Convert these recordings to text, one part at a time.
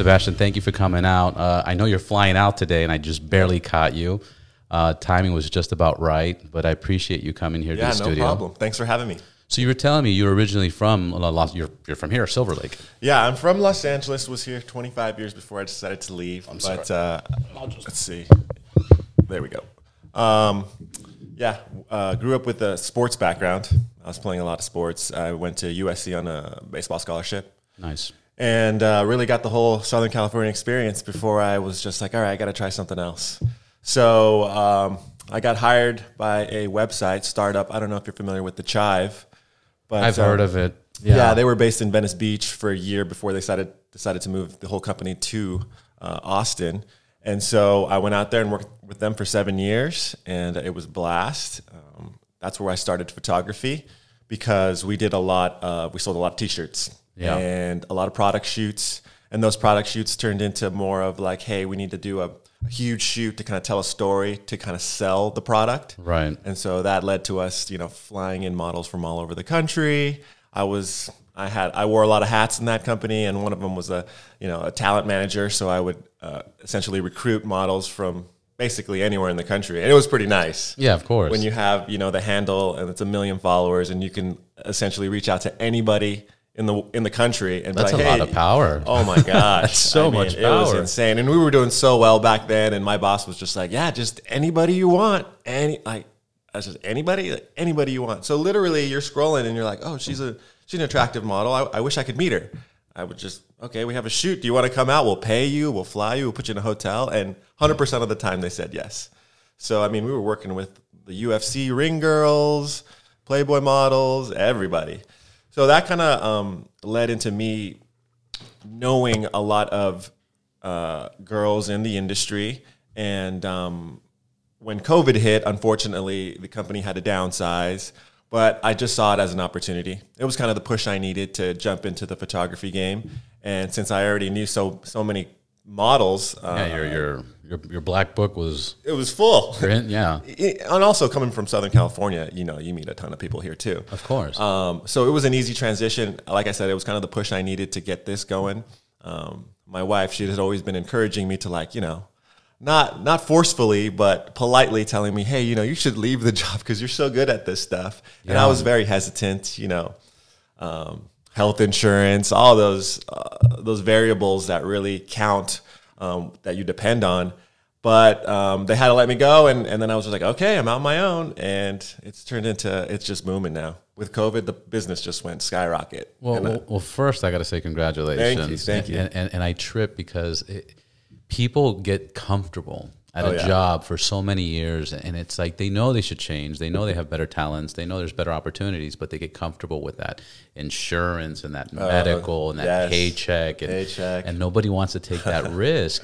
Sebastian, thank you for coming out. Uh, I know you're flying out today, and I just barely caught you. Uh, timing was just about right, but I appreciate you coming here Yeah, to the no studio. problem. Thanks for having me. So you were telling me you were originally from Los, you're, you're from here, Silver Lake. Yeah, I'm from Los Angeles. Was here 25 years before I decided to leave. sorry. but uh, let's see. There we go. Um, yeah, uh, grew up with a sports background. I was playing a lot of sports. I went to USC on a baseball scholarship. Nice. And uh, really got the whole Southern California experience before I was just like, all right, I got to try something else. So um, I got hired by a website startup. I don't know if you're familiar with the Chive, but I've um, heard of it. Yeah. they were based in Venice Beach for a year before they decided decided to move the whole company to uh, Austin. And so I went out there and worked with them for seven years, and it was a blast. Um, that's where I started photography because we did a lot. Of, we sold a lot of T-shirts Yeah. and a lot of product shoots, and those product shoots turned into more of like, hey, we need to do a, a huge shoot to kind of tell a story to kind of sell the product. Right. And so that led to us, you know, flying in models from all over the country. I was, I had, I wore a lot of hats in that company, and one of them was a, you know, a talent manager. So I would uh, essentially recruit models from basically anywhere in the country, and it was pretty nice. Yeah, of course. When you have, you know, the handle and it's a million followers, and you can essentially reach out to anybody in the in the country and That's be a like, lot of power. Oh my gosh, so much It was insane, and we were doing so well back then. And my boss was just like, "Yeah, just anybody you want, any like." I said, anybody, like, anybody you want. So literally, you're scrolling and you're like, "Oh, she's a she's an attractive model. I, I wish I could meet her." I would just, okay, we have a shoot. Do you want to come out? We'll pay you. We'll fly you. We'll put you in a hotel. And 100% of the time, they said yes. So I mean, we were working with the UFC ring girls, Playboy models, everybody. So that kind of um, led into me knowing a lot of uh, girls in the industry. And um, when COVID hit, unfortunately, the company had to downsize. But I just saw it as an opportunity. It was kind of the push I needed to jump into the photography game. And since I already knew so so many models, uh, yeah, your, your your your black book was it was full. yeah, and also coming from Southern California, you know, you meet a ton of people here too. of course. Um, so it was an easy transition. Like I said, it was kind of the push I needed to get this going. Um, my wife, she has always been encouraging me to like, you know, not not forcefully, but politely telling me, hey, you know, you should leave the job because you're so good at this stuff. And I was very hesitant, you know, um, health insurance, all those uh, those variables that really count um, that you depend on. But um, they had to let me go, and, and then I was just like, okay, I'm on my own, and it's turned into it's just booming now. With COVID, the business just went skyrocket. Well, And, uh, well, well, first I got to say congratulations. thank you. And, and, and I trip because it, people get comfortable at Oh, a yeah. job for so many years, and it's like they know they should change. They know they have better talents. They know there's better opportunities, but they get comfortable with that insurance and that medical and that Uh, yes. paycheck, and, Paycheck. and nobody wants to take that risk.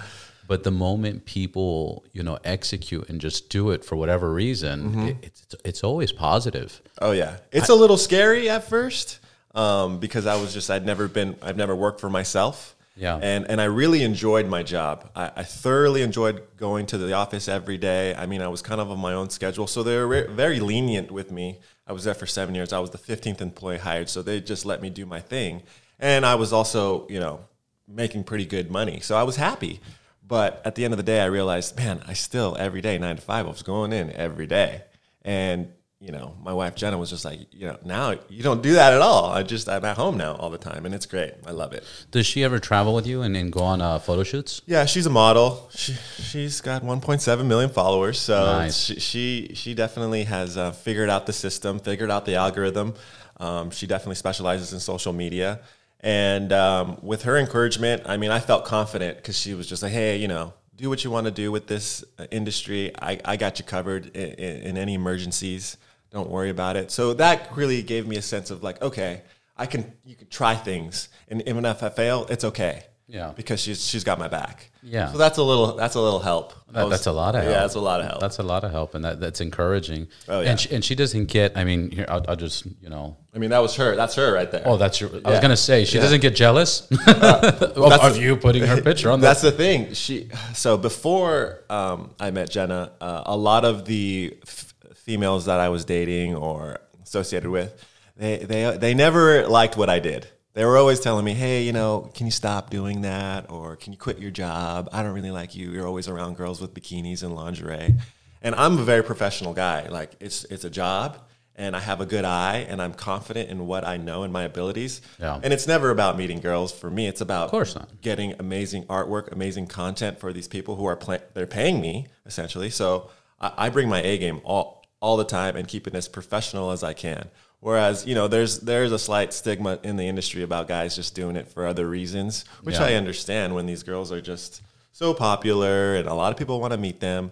But the moment people, you know, execute and just do it for whatever reason, Mm-hmm. it, it's it's always positive. Oh yeah, it's a little scary at first um, because I was just I'd never been I've never worked for myself. Yeah. and and I really enjoyed my job. I, I thoroughly enjoyed going to the office every day. I mean, I was kind of on my own schedule, so they were re- very lenient with me. I was there for seven years. I was the fifteenth employee hired, so they just let me do my thing, and I was also you know making pretty good money, so I was happy. But at the end of the day, I realized, man, I still every day nine to five. I was going in every day, and you know, my wife Jenna was just like, you know, now you don't do that at all. I just I'm at home now all the time, and it's great. I love it. Does she ever travel with you and, and go on uh, photo shoots? Yeah, she's a model. She she's got 1.7 million followers, so Nice. she, she she definitely has uh, figured out the system, figured out the algorithm. Um, she definitely specializes in social media, and um, with her encouragement, I mean, I felt confident because she was just like, hey, you know, do what you want to do with this uh, industry. I, I got you covered in, in, in any emergencies. Don't worry about it. So that really gave me a sense of like, okay, I can you can try things, and even if I fail, it's okay. Yeah. because she's she's got my back. Yeah. So that's a little that's a little help. That, was- that's a lot of help. Yeah, that's a lot of help. That's a lot of help, and that, that's encouraging. Oh, yeah. And she, and she doesn't get. I mean, here I'll, I'll just you know. I mean, that was her. That's her right there. Oh, that's your. I was gonna say she Yeah. doesn't get jealous of, of you putting her picture on. That's That. the thing. She so before um, I met Jenna, uh, a lot of the f- females that I was dating or associated with, they they they never liked what I did. they were always telling me, "Hey, you know, can you stop doing that, or can you quit your job? I don't really like you. You're always around girls with bikinis and lingerie." And I'm a very professional guy. Like it's it's a job, and I have a good eye, and I'm confident in what I know and my abilities. Yeah. And it's never about meeting girls. For me, it's about Of course not. getting amazing artwork, amazing content for these people who are pla- they're paying me essentially. So I, I bring my A game all all the time and keep it as professional as I can. Whereas you know, there's there's a slight stigma in the industry about guys just doing it for other reasons, which Yeah. I understand when these girls are just so popular and a lot of people want to meet them.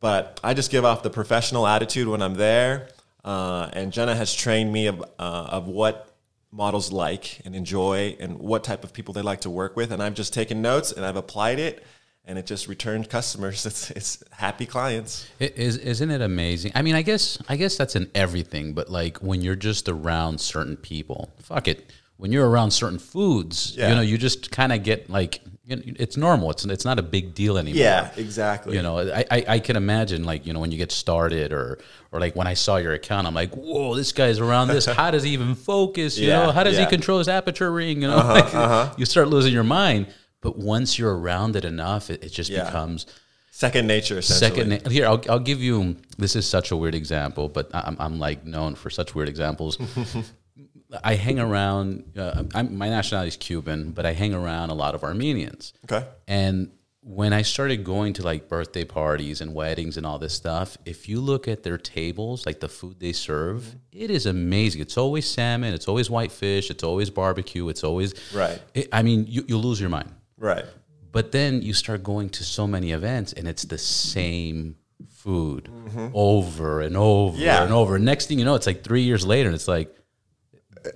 But I just give off the professional attitude when I'm there. Uh, and Jenna has trained me of, uh, of what models like and enjoy and what type of people they like to work with. And I've just taken notes and I've applied it and it just returned customers. It's, it's happy clients. It is isn't it amazing? I mean, I guess I guess that's in everything, but like when you're just around certain people, fuck it. When you're around certain foods, Yeah. you know, you just kind of get like you know, it's normal. It's it's not a big deal anymore. Yeah, exactly. You know, I, I, I can imagine like, you know, when you get started or or like when I saw your account, I'm like, whoa, this guy's around this. How does he even focus? You Yeah, know, how does yeah. Uh-huh, he control his aperture ring? You know, like, you start losing your mind. But once you're around it enough, it, it just Yeah. becomes Second nature, second. na- Here, I'll, I'll give you. This is such a weird example, but I'm, I'm like known for such weird examples. I hang around. Uh, I'm, my nationality is Cuban, but I hang around a lot of Armenians. Okay. And when I started going to like birthday parties and weddings and all this stuff, if you look at their tables, like the food they serve, it is amazing. It's always salmon, it's always white fish, it's always barbecue, it's always Right. It, I mean, you, you lose your mind. Right. But then you start going to so many events and it's the same food over and over Mm-hmm. Yeah. and over. Next thing you know, it's like three years later and it's like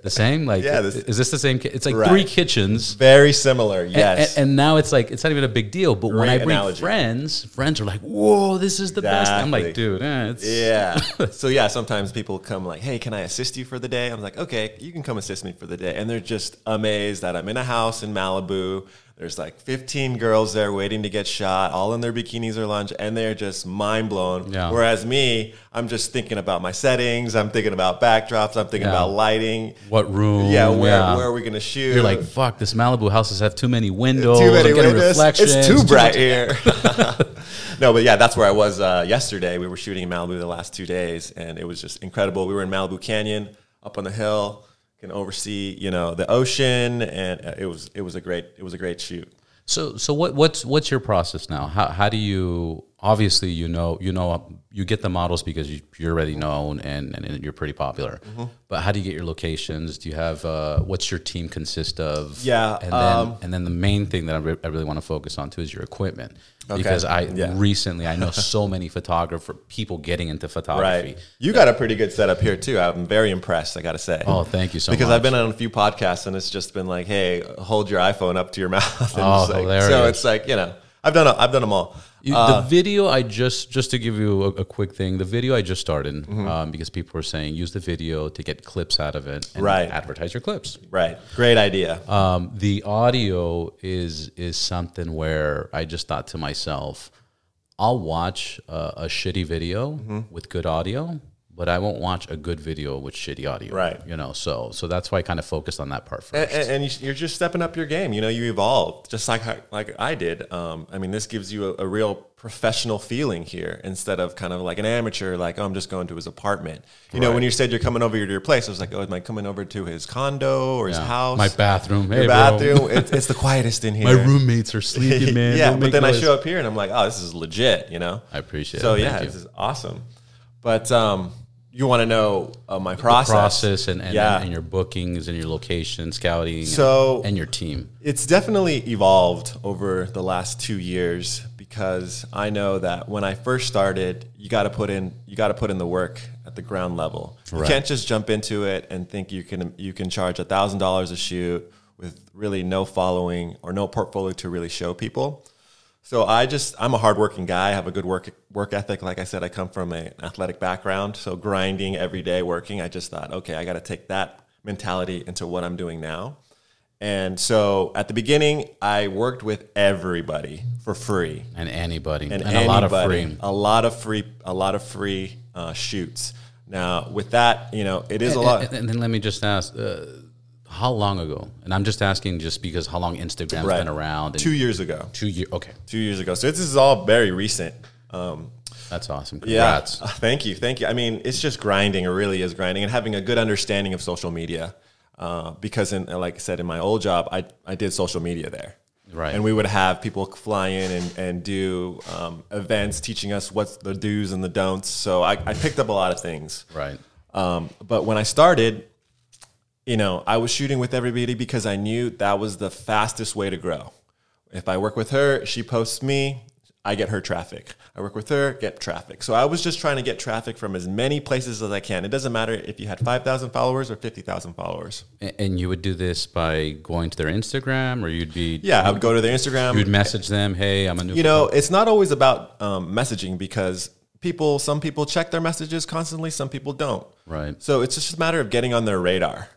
the same. Like, Yeah, this- is this the same? ki- It's like Right. three kitchens. Very similar. Yes. And, and now it's like it's not even a big deal. But when I bring analogy. friends, friends are like, "Whoa, this is the best." I'm like, "Dude, eh, it's Yeah. so yeah, sometimes people come like, "Hey, can I assist you for the day?" I'm like, "Okay, you can come assist me for the day." And they're just amazed that I'm in a house in Malibu. There's like 15 girls there waiting to get shot, all in their bikinis or lunch, and they're just mind blown. Yeah. Whereas me, I'm just thinking about my settings. I'm thinking about backdrops. I'm thinking Yeah. about lighting. what room? Yeah, where where are we gonna shoot? You're like, "Fuck, this Malibu houses have too many windows. too many windows. reflections. It's too bright here. no, but yeah, that's where I was uh, yesterday. We were shooting in Malibu the last two days, and it was just incredible. We were in Malibu Canyon, up on the hill, can oversee you know the ocean, and uh, it was it was a great it was a great shoot. So, so what, what's what's your process now? How, how do you? Obviously, you know, you know, you get the models because you, you're already known and, and you're pretty popular. Mm-hmm. But how do you get your locations? Do you have uh, what's your team consist of? Yeah, and then um, and then the main thing that I, re- I really want to focus on too is your equipment Okay, because I yeah. recently I know so many photographer people getting into photography. Right, you got a pretty good setup here too. I'm very impressed. I got to say. Oh, thank you so because much. Because i've been on a few podcasts and it's just been like, hey, hold your iPhone up to your mouth. And Oh, it's like- So it's like you know, I've done a, I've done them all. You, Uh, the video I just just to give you a, a quick thing, the video I just started Mm-hmm. um, because people were saying use the video to get clips out of it and Right. advertise your clips. right, great idea. Um, the audio is is something where I just thought to myself, I'll watch a, a shitty video Mm-hmm. with good audio, but I won't watch a good video with shitty audio. Right. You know, so so that's why I kind of focused on that part first. and, and- and you- you're just stepping up your game. You know, you evolved just like how- like I did. Um, I mean, this gives you a, a real professional feeling here instead of kind of like an amateur. Like, oh, I'm just going to his apartment. You know, when you said you're coming over to your place, I was like, oh, am I coming over to his condo or his house? My bathroom. Your bro. bathroom. It's, it's the quietest in here. My roommates are sleeping, man. yeah, Don't but then I show up here and I'm like, oh, this is legit. You know. I appreciate So it. So yeah, Thank you. this is awesome. But um, you want to know uh, my process? process and, and, Yeah. and your bookings and your location scouting So- and your team It's definitely evolved over the last two years because I know that when I first started, you got to put in you got to put in the work at the ground level. You can't just jump into it and think you can you can charge a thousand dollars a shoot with really no following or no portfolio to really show people. So I just I'm a hardworking guy. I have a good work work ethic. Like I said, I come from an athletic background, so grinding every day, working. I just thought, okay, I got to take that mentality into what I'm doing now. And so at the beginning, I worked with everybody for free, and anybody and, and, a lot of free. a lot of free, a lot of free uh, shoots. Now with that, you know, it is a lot. And, and then let me just ask: uh, How long ago? And I'm just asking just because how long Instagram's Right. been around. Two years ago. two years. Okay, Two years ago. So this is all very recent. Um, that's awesome. Congrats. Uh, Thank you. Thank you. I mean, it's just grinding. It really is grinding and having a good understanding of social media. Uh, because, in, like I said, in my old job, I, I did social media there. Right. And we would have people fly in and, and do um, events teaching us what's the do's and the don'ts. So I, I picked up a lot of things. Right. Um, but when I started, you know, I was shooting with everybody because I knew that was the fastest way to grow. If I work with her, she posts me, I get her traffic. I work with her, get traffic. So I was just trying to get traffic from as many places as I can. It doesn't matter if you had 5,000 followers or 50,000 followers. And you would do this by going to their Instagram, or you'd be Yeah, I would go to their Instagram. You'd message them, "Hey, I'm a new." you know, it's not always about um, messaging because people, some people check their messages constantly, some people don't. Right. So it's just a matter of getting on their radar.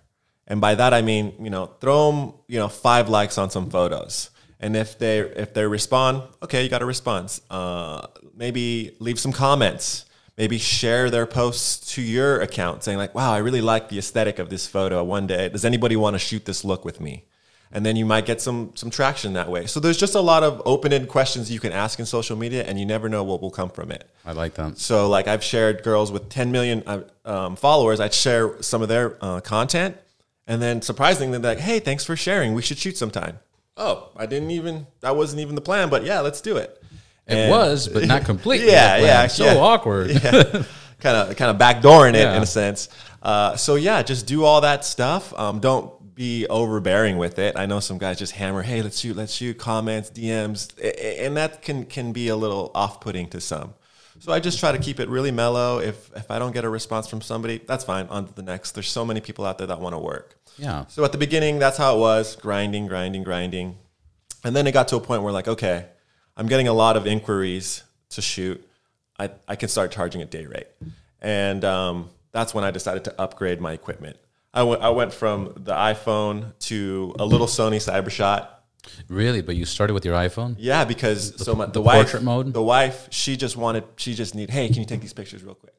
And by that I mean, you know, throw them, you know, five likes on some photos. And if they if they respond, okay, you got a response. Uh, maybe leave some comments. Maybe share their posts to your account, saying like, "Wow, I really like the aesthetic of this photo. One day, does anybody want to shoot this look with me?" And then you might get some some traction that way. So there's just a lot of open-ended questions you can ask in social media, and you never know what will come from it. I like that. So like I've shared girls with 10 million uh, um, followers. I'd share some of their uh, content, and then surprisingly, they're like, "Hey, thanks for sharing. We should shoot sometime." Oh, I didn't even. That wasn't even the plan, but yeah, let's do it. It was, but not completely. Yeah, yeah, So yeah. awkward. kind of kind of backdooring it Yeah. in a sense. Uh, so yeah, just do all that stuff. Um, don't be overbearing with it. I know some guys just hammer, "Hey, let's shoot, let's shoot," comments, DMs, and that can can be a little off-putting to some. So I just try to keep it really mellow. If if I don't get a response from somebody, that's fine. On to the next. There's so many people out there that want to work. Yeah. So at the beginning, that's how it was grinding, grinding, grinding. And then it got to a point where, like, okay, I'm getting a lot of inquiries to shoot. I, I can start charging a day rate. And um, that's when I decided to upgrade my equipment. I went, I went from the iPhone to a little Sony CyberShot. Really, but you started with your iPhone. Yeah, because so my, the, the wife, portrait mode? the wife, she just wanted, she just need, hey, can you take these pictures real quick?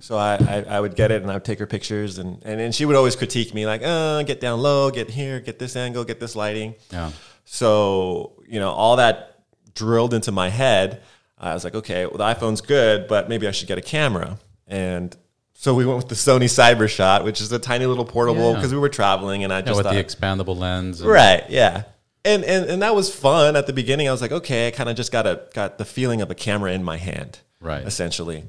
So I, I, I would get it and I would take her pictures and, and, and she would always critique me like, uh, get down low, get here, get this angle, get this lighting. Yeah. So, you know, all that drilled into my head. I was like, okay, well, the iPhone's good, but maybe I should get a camera. And so we went with the Sony CyberShot, which is a tiny little portable Yeah. because we were traveling and I Yeah, just with thought, the expandable lens. Right. Yeah. And, and and that was fun at the beginning. I was like, okay, I kind of just got a got the feeling of a camera in my hand, Right. Essentially,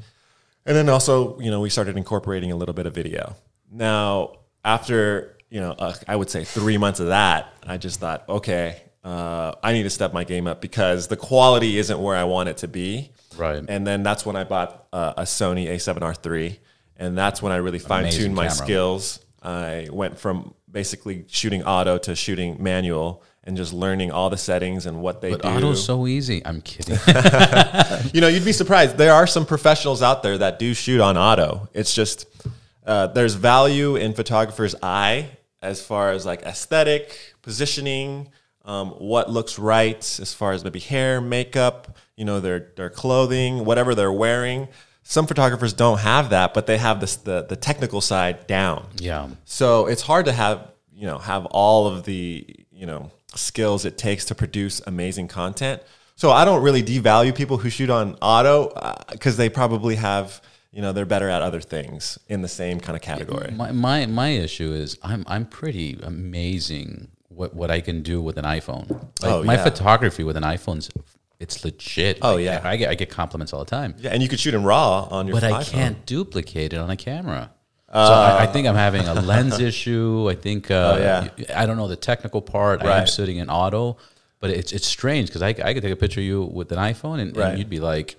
and then also, you know, we started incorporating a little bit of video. Now, after you know, uh, I would say three months of that, I just thought, okay, uh, I need to step my game up because the quality isn't where I want it to be. Right. And then that's when I bought uh, a Sony A7R3, and that's when I really fine tuned my camera. skills. I went from basically shooting auto to shooting manual, and just learning all the settings and what they But do. auto's so easy. I'm kidding. you know, you'd be surprised. There are some professionals out there that do shoot on auto. It's just uh, there's value in photographer's eye as far as like aesthetic, positioning, um, what looks right as far as maybe hair, makeup, you know, their their clothing, whatever they're wearing. Some photographers don't have that, but they have this the the technical side down. yeah. So it's hard to have you know have all of the you know skills it takes to produce amazing content. So I don't really devalue people who shoot on auto uh, because they probably have you know they're better at other things in the same kind of category. My, my my issue is I'm I'm pretty amazing what what I can do with an iPhone. Like Oh, my yeah. photography with an iPhone's it's legit. Oh, Like, yeah. I, get I get compliments all the time. Yeah, and you could shoot in RAW on your. But I can't duplicate it on a camera. So I, I think I'm having a lens issue. I think uh, Oh, yeah. I don't know the technical part. I am Right. sitting in auto, but it's it's strange because I, I could take a picture of you with an iPhone and, Right. and you'd be like,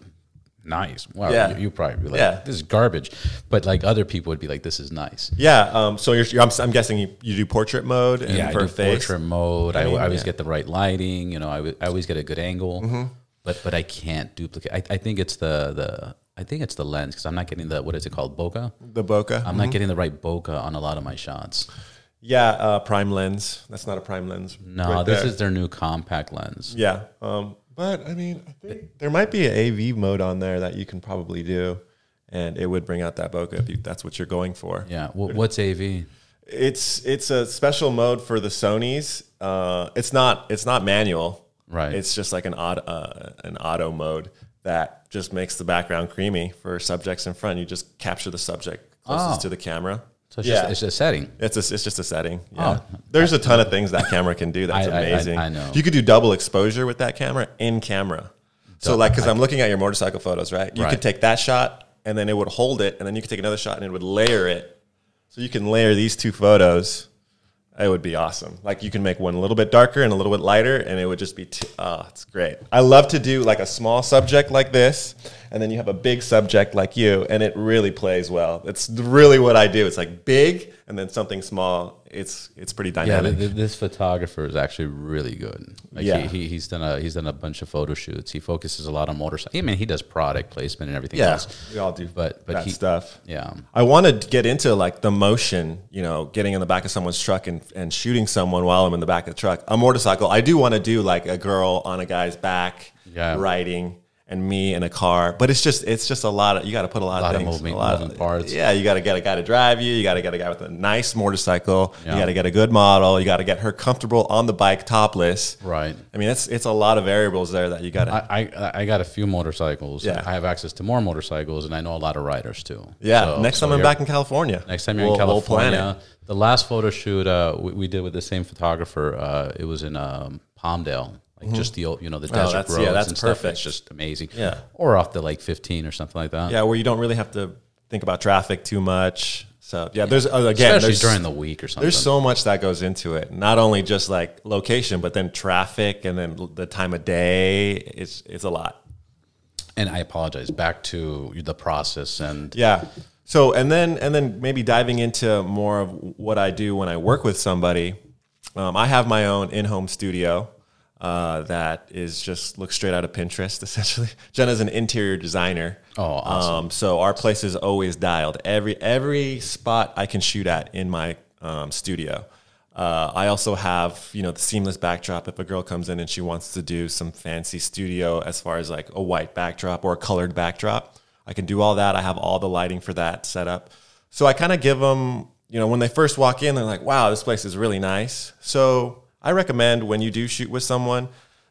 nice. Wow, Yeah. you, you probably be like, Yeah. this is garbage. But like other people would be like, this is nice. Yeah. Um, so you're, you're, I'm, I'm guessing you, you do portrait mode and yeah, I do face. portrait mode. I, mean, I always yeah. get the right lighting. You know, I, I always get a good angle. Mm-hmm. But but I can't duplicate. I, I think it's the the I think it's the lens because I'm not getting the what is it called bokeh. The bokeh. I'm not getting the right bokeh on a lot of my shots. yeah. Uh, prime lens. That's not a prime lens. No, right this there. is their new compact lens. Yeah. Um, but I mean, I think there might be an AV mode on there that you can probably do, and it would bring out that bokeh if you, that's what you're going for. Yeah. Wh- what's AV? It's it's a special mode for the Sony's. Uh, it's not it's not manual. Right. It's just like an auto, uh, an auto mode that just makes the background creamy for subjects in front. You just capture the subject closest Oh. to the camera. So it's, Yeah. just, it's a setting. It's a, it's just a setting. Oh. Yeah. Oh. There's a ton of things that camera can do. That's I- I- I- amazing. I know. You could do double exposure with that camera in camera. So like, because I'm looking at your motorcycle photos, right? You Right. could take that shot and then it would hold it, and then you could take another shot and it would layer it. So you can layer these two photos. It would be awesome. Like you can make one a little bit darker and a little bit lighter, and it would just be. T- oh, it's great. I love to do like a small subject like this, and then you have a big subject like you, and it really plays well. It's really what I do. It's like big and then something small. It's it's pretty dynamic. Yeah, th- this photographer is actually really good. Like Yeah. he, he, he's done a he's done a bunch of photo shoots. He focuses a lot on motorcycle. I mean, he does product placement and everything yeah, else. we all do But but that he, stuff. Yeah, I want to get into like the motion, you know, getting in the back of someone's truck and, and shooting someone while I'm in the back of the truck. A motorcycle, I do want to do like a girl on a guy's back Yeah. riding and me in a car, but it's just it's just a lot of you got to put a lot, Lot of of things, moving- a lot moving parts. Yeah, you got to get a guy to drive you. You got to get a guy with a nice motorcycle. Yeah. You got to get a good model. You got to get her comfortable on the bike, topless. right. I mean, it's it's a lot of variables there that you got to. I, I I got a few motorcycles. Yeah. I have access to more motorcycles, and I know a lot of riders too. Yeah, So- next so time I'm back in California. Next time you're we'll- in we'll California, the last photo shoot uh, we, we did with the same photographer, uh, it was in um, Palmdale, like just the old, you know the desert Mm-hmm. Oh, that's- roads yeah, that's and stuff. perfect. It's just amazing. Yeah. or off the like 15 or something like that. Yeah, where you don't really have to think about traffic too much. So yeah, there's uh, again, especially there's, during the week or something. there's so much that goes into it. Not only just like location, but then traffic and then the time of day. It's it's a lot. and I apologize. Back to the process and Yeah. So and then and then maybe diving into more of what I do when I work with somebody. Um, I have my own in-home studio uh, that is just looks straight out of Pinterest. Essentially, Jenna's an interior designer. Oh, awesome. Um, so our place is always dialed. Every every spot I can shoot at in my um, studio. Uh, I also have you know the seamless backdrop. If a girl comes in and she wants to do some fancy studio, as far as like a white backdrop or a colored backdrop, I can do all that. I have all the lighting for that set up. So I kind of give them you know when they first walk in, they're like, "Wow, this place is really nice." So I recommend when you do shoot with someone,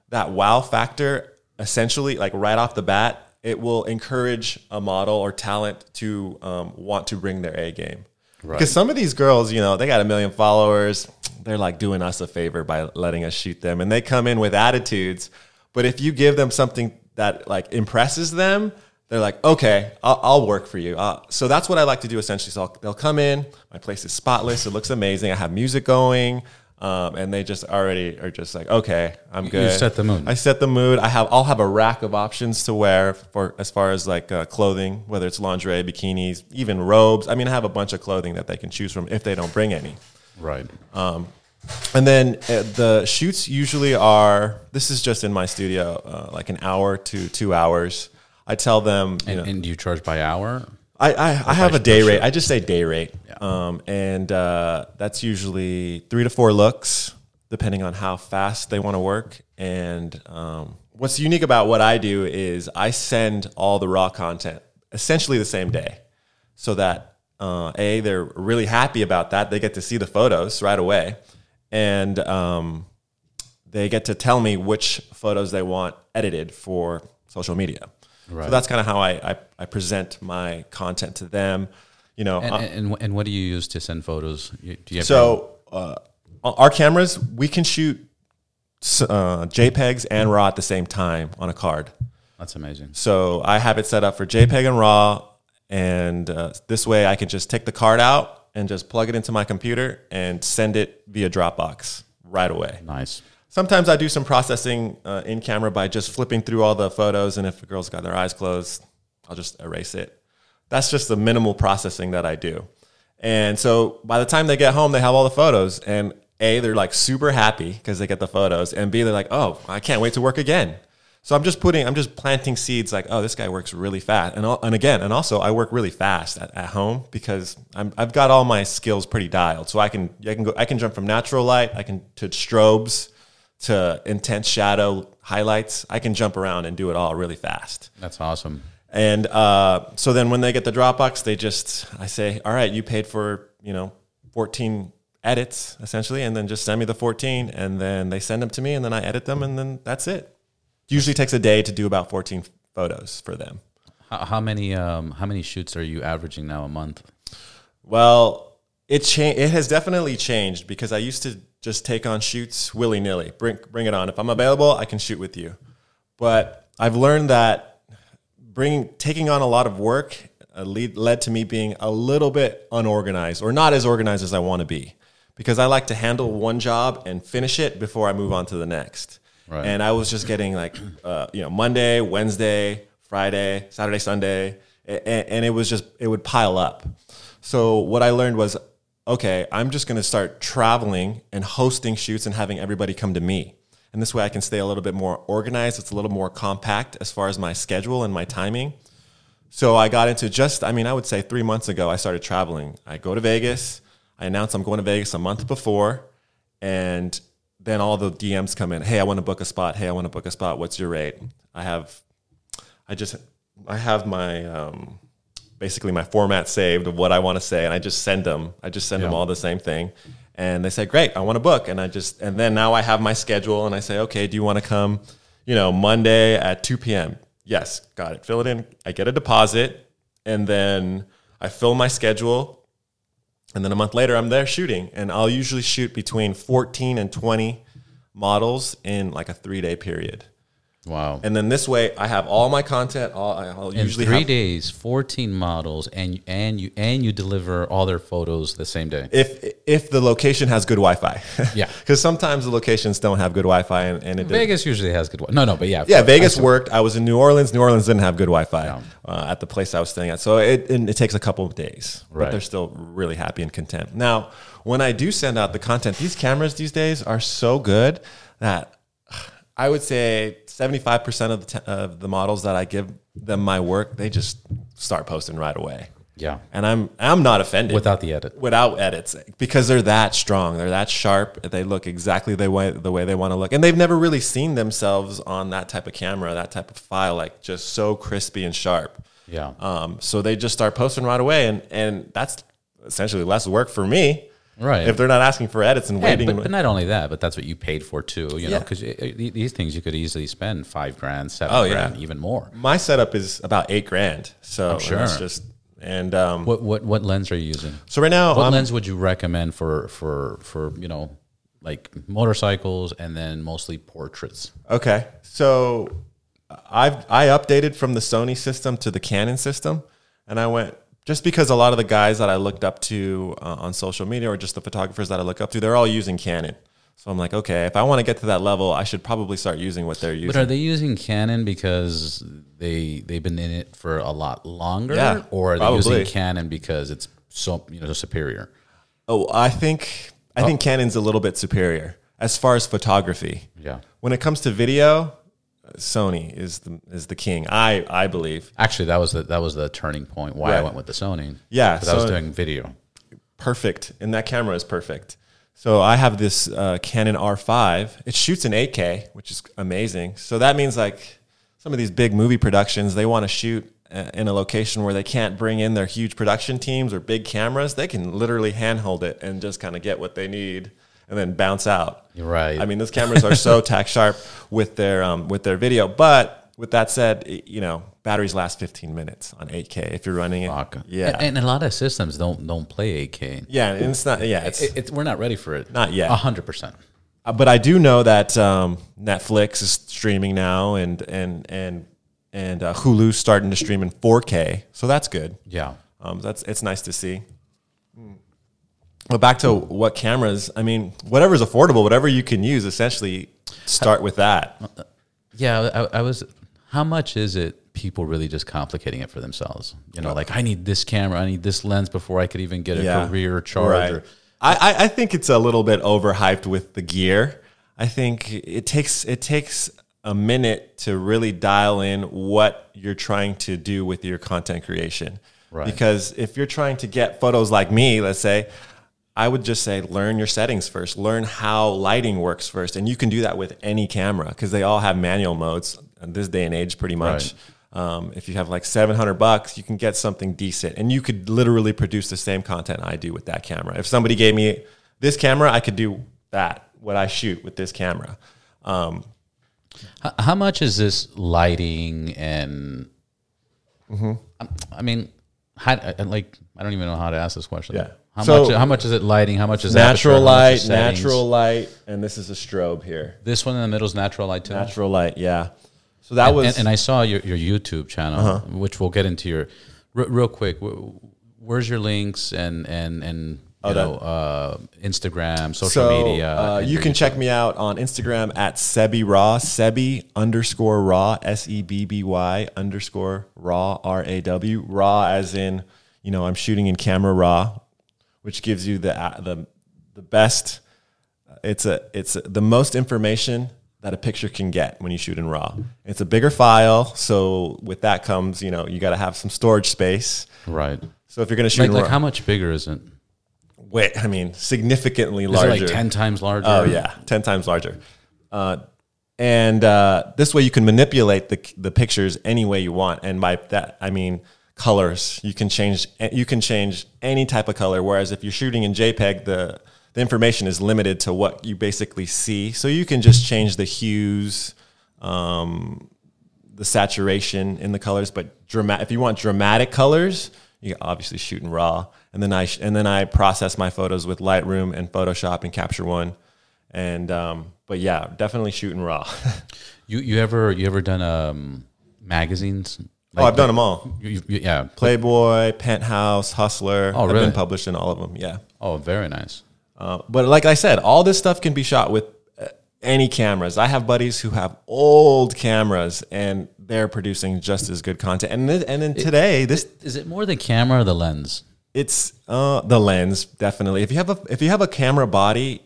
that wow factor essentially like right off the bat it will encourage a model or talent to um, want to bring their a game. Because some of these girls you know they got a million followers they're like doing us a favor by letting us shoot them and they come in with attitudes but if you give them something that like impresses them they're like okay i'll, I'll work for you. Uh, so that's what i like to do essentially. So I'll, they'll come in my place is spotless it looks amazing i have music going um, and they just already are just like, okay, I'm good. set the mood. I set the mood. I have, I'll have a rack of options to wear for as far as like uh, clothing, whether it's lingerie, bikinis, even robes. I mean, I have a bunch of clothing that they can choose from if they don't bring any. right. And then uh, the shoots usually are. This is just in my studio, uh, like an hour to two hours. I tell them, you And, know, and do you charge by hour? I, I, I have a day rate. I just say day rate. Um, and uh, that's usually three to four looks, depending on how fast they want to work. And um, what's unique about what I do is I send all the raw content essentially the same day so that uh, A, they're really happy about that. They get to see the photos right away. And um, they get to tell me which photos they want edited for social media. Right. So that's kind of how I, I, I present my content to them. You know, And, uh, and, and what do you use to send photos? Do you have so uh, our cameras, we can shoot uh, JPEGs and RAW at the same time on a card. that's amazing. So I have it set up for JPEG and RAW, and uh, this way I can just take the card out and just plug it into my computer and send it via Dropbox right away. Nice. Sometimes I do some processing uh, in camera by just flipping through all the photos, and if a girl's got their eyes closed, I'll just erase it. That's just the minimal processing that I do. And so by the time they get home, they have all the photos, and A, they're like super happy because they get the photos, and B, they're like, oh, I can't wait to work again. So I'm just putting, I'm just planting seeds like, oh, this guy works really fast. And, and again, and also I work really fast at, at home because I'm, I've got all my skills pretty dialed. So I can, I can go, I can jump from natural light, I can to strobes, to intense shadow highlights. I can jump around and do it all really fast. That's awesome. And uh, so then when they get the Dropbox, they just I say, all right, you paid for you know 14 edits essentially, and then just send me the 14, and then they send them to me, and then I edit them, and then that's it. Usually takes a day to do about 14 photos for them. How, how many um, how many shoots are you averaging now a month? Well, it cha- it has definitely changed because I used to just take on shoots willy nilly. Bring bring it on. If I'm available, I can shoot with you. But I've learned that bringing taking on a lot of work uh, lead, led to me being a little bit unorganized or not as organized as I want to be because I like to handle one job and finish it before I move on to the next. Right. And I was just getting like, uh, you know, Monday, Wednesday, Friday, Saturday, Sunday, and, and it was just it would pile up. So what I learned was, okay, I'm just going to start traveling and hosting shoots and having everybody come to me. And this way I can stay a little bit more organized. It's a little more compact as far as my schedule and my timing. So I got into just, I mean, I would say three months ago, I started traveling. I go to Vegas. I announce I'm going to Vegas a month before. And then all the DMs come in. Hey, I want to book a spot. Hey, I want to book a spot. What's your rate? I have, I just, I have my, um, basically my format saved of what I want to say. And I just send them, I just send them all the same thing. And they say, great, I want a book. And I just, and then now I have my schedule and I say, okay, do you want to come, you know, Monday at 2 p.m.? Yes, got it. Fill it in. I get a deposit and then I fill my schedule. And then a month later, I'm there shooting. And I'll usually shoot between 14 and 20 models in like a three day period. Wow. And then this way, I have all my content. All, I'll In usually three have days, fourteen models, and and you and you deliver all their photos the same day. if if the location has good Wi-Fi. Yeah. because sometimes the locations don't have good Wi-Fi, and, and it Vegas usually has good. Wi- No, no, but yeah, Yeah, for- Vegas I- worked. I was in New Orleans. New Orleans didn't have good Wi-Fi Yeah. uh, at the place I was staying at, so it and it takes a couple of days, but they're still really happy and content. Now, when I do send out the content, these cameras these days are so good that I would say seventy-five percent of the t- of the models that I give them my work, they just start posting right away, Yeah, and I'm I'm not offended without the edit. without edits because they're that strong. They're that sharp. They look exactly the way the way they want to look, and they've never really seen themselves on that type of camera, that type of file, like just so crispy and sharp. Yeah, Um, so they just start posting right away, and and that's essentially less work for me right. if they're not asking for edits and Yeah, waiting. but, but not only that, but that's what you paid for too. You know, because these things you could easily spend five grand, seven Oh, yeah. grand, even more. my setup is about eight grand, so sure. that's just and um, What what what lens are you using? so right now What I'm- lens would you recommend for for for you know like motorcycles and then mostly portraits? Okay, so I've I updated from the Sony system to the Canon system, and I went just because a lot of the guys that I looked up to uh, on social media or just the photographers that I look up to, they're all using Canon. So I'm like, okay, if I want to get to that level, I should probably start using what they're using. But are they using Canon because they they've been in it for a lot longer, Yeah, or are they probably. using Canon because it's so you know superior? oh, I think I think Canon's a little bit superior as far as photography. Yeah. When it comes to video, Sony is the is the king. I I believe. Actually, that was the that was the turning point why I went with the Sony. Yeah, because I was doing video. perfect, and that camera is perfect. So I have this uh, Canon R5. It shoots in 8K, which is amazing. So that means like some of these big movie productions, they want to shoot uh, in a location where they can't bring in their huge production teams or big cameras. They can literally handhold it and just kind of get what they need and then bounce out. Right. I mean, those cameras are so tack sharp with their um, with their video. But with that said, it- you know, batteries last 15 minutes on 8K if you're running it. Fuck. Yeah. and, and a lot of systems don't don't play 8K. yeah, and it's not. Yeah, it's It, it's we're not ready for it. Not yet. hundred percent. Uh, but I do know that um, Netflix is streaming now, and and and and uh, Hulu's starting to stream in 4K, so that's good. Yeah. Um, that's it's nice to see. But back to what cameras? I mean, whatever's affordable, whatever you can use, essentially, start with that. Yeah, I, I was. How much is it? People really just complicating it for themselves. You know, like I need this camera, I need this lens before I could even get a Yeah. career charge. Right. I, I- I think it's a little bit overhyped with the gear. I think it takes it takes a minute to really dial in what you're trying to do with your content creation. Right. Because if you're trying to get photos like me, let's say, I would just say learn your settings first. Learn how lighting works first, and you can do that with any camera because they all have manual modes in this day and age, pretty much. Um, if you have like 700 bucks, you can get something decent and you could literally produce the same content I do with that camera. If somebody gave me this camera, I could do that, what I shoot with this camera. Um, How, how much is this lighting and? Mm-hmm. I, I mean, how, like I don't even know how to ask this question. Yeah. How So- much? How much is it lighting? How much is natural aperture? Light, is natural light, and this is a strobe here. This one in the middle is natural light too. Natural light, yeah. So that was Uh-huh. and, and I saw your, your YouTube channel, which we'll get into your re- real quick. wh- Where's your links and and and you know uh, Instagram, social Oh, so media? uh, you can YouTube? check me out on Instagram at Sebby Raw, Sebby underscore Raw, S E B B Y underscore Raw, R A W, Raw as in you know I'm shooting in camera raw, which gives you the uh, the the best. It's a it's a, the most information that a picture can get when you shoot in raw. It's a bigger file, so with that comes you know you got to have some storage space. right. So if you're going to shoot Like, like how much bigger is it? wait, I mean significantly Is larger. like ten times larger? Oh yeah, ten times larger. Uh, and uh, this way you can manipulate the the pictures any way you want. And by that I mean colors. You can change you can change any type of color. Whereas if you're shooting in JPEG, the the information is limited to what you basically see. So you can just change the hues, um, the saturation in the colors. But dramatic, if you want dramatic colors, you obviously shoot in RAW. And then I sh- and then I process my photos with Lightroom and Photoshop and Capture One. And um, but yeah, definitely shooting RAW. You you ever you ever done um magazines? Oh, I've done them all. You, you, yeah. Playboy, Penthouse, Hustler. Oh, I've really? been published in all of them. Yeah. Oh, very nice. Uh, but like I said, all this stuff can be shot with uh, any cameras. I have buddies who have old cameras and they're producing just as good content. And th- and then today, this Is it more the camera or the lens? it's uh, the lens definitely. If you have a if you have a camera body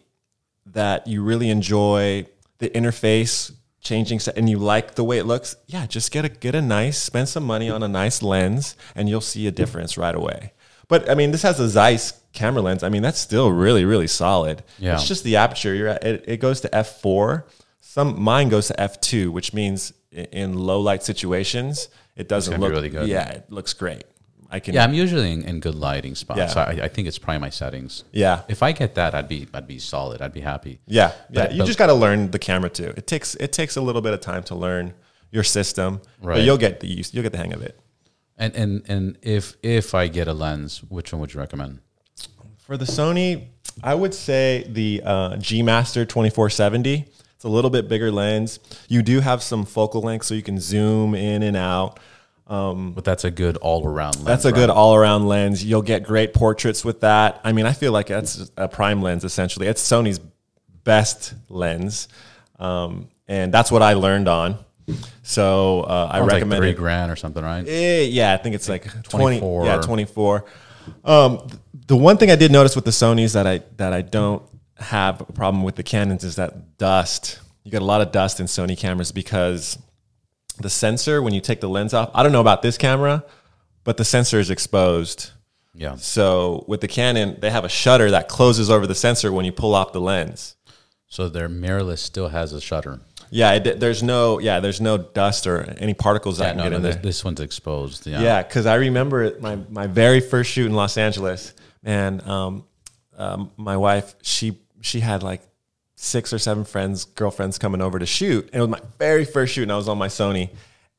that you really enjoy the interface changing set and you like the way it looks, yeah, just get a get a nice spend some money on a nice lens and you'll see a difference right away. But I mean, this has a Zeiss camera lens. I mean, that's still really really solid. Yeah. It's just the aperture. You're at, it, it goes to f four. Some mine goes to f two, which means in low light situations it doesn't look really good. Yeah, it looks great. I can Yeah, I'm usually in, in good lighting spots. Yeah. So I, I think it's probably my settings. yeah. If I get that, I'd be I'd be solid. I'd be happy. Yeah, yeah. But- you but- just got to learn the camera too. It takes it takes a little bit of time to learn your system, Right. but you'll get the use. You'll get the hang of it. And and and if if I get a lens, which one would you recommend? For the Sony, I would say the uh, G Master twenty four seventy. It's a little bit bigger lens. You do have some focal length, so you can zoom in and out. But that's a good all around lens. That's a good all around lens. You'll get great portraits with that. I mean, I feel like that's a prime lens essentially. It's Sony's best lens, um, and that's what I learned on. So uh, I Sounds like recommend three it. grand or something, right? Eh, yeah, I think it's like 20, 24. Yeah, 24. Um, th- the one thing I did notice with the Sony's that I that I don't have a problem with the Canons is that dust. You get a lot of dust in Sony cameras because the sensor when you take the lens off. I don't know about this camera, but the sensor is exposed. Yeah. So with the Canon, they have a shutter that closes over the sensor when you pull off the lens. So their mirrorless still has a shutter. Yeah, it, there's no yeah, there's no dust or any particles that Yeah, can no, get no, in this, there. this one's exposed. Yeah. Yeah, because I remember it, my my very first shoot in Los Angeles, and um, um, my wife she she had like six or seven friends, girlfriends coming over to shoot, and it was my very first shoot, and I was on my Sony,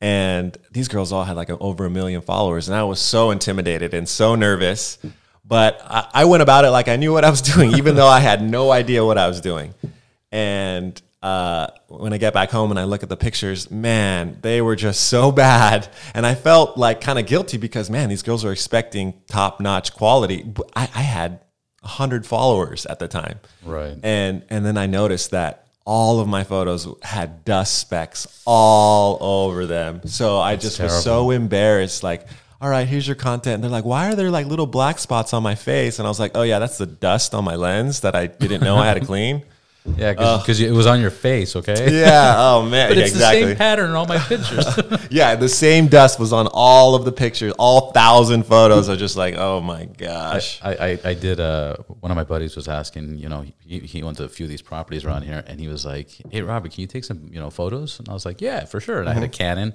and these girls all had like over a million followers, and I was so intimidated and so nervous, but I, I went about it like I knew what I was doing, even though I had no idea what I was doing, and uh, when I get back home and I look at the pictures, man, they were just so bad. And I felt like kind of guilty because, man, these girls are expecting top notch quality. I, I had 100 followers at the time. Right. And, and then I noticed that all of my photos had dust specks all over them. So I just was so embarrassed. Like, all right, here's your content. And they're like, why are there like little black spots on my face? And I was like, oh, yeah, that's the dust on my lens that I didn't know I had to clean. Yeah, because it was on your face, okay? Yeah. Oh man. But Yeah, it's exactly. the same pattern in all my pictures. Yeah, the same dust was on all of the pictures. All thousand photos are just like, oh my gosh. I, I, I did. Uh, one of my buddies was asking. You know, he, he went to a few of these properties around here, and he was like, "Hey, Robert, can you take some you know photos?" And I was like, "Yeah, for sure." And I had a mm-hmm. Canon,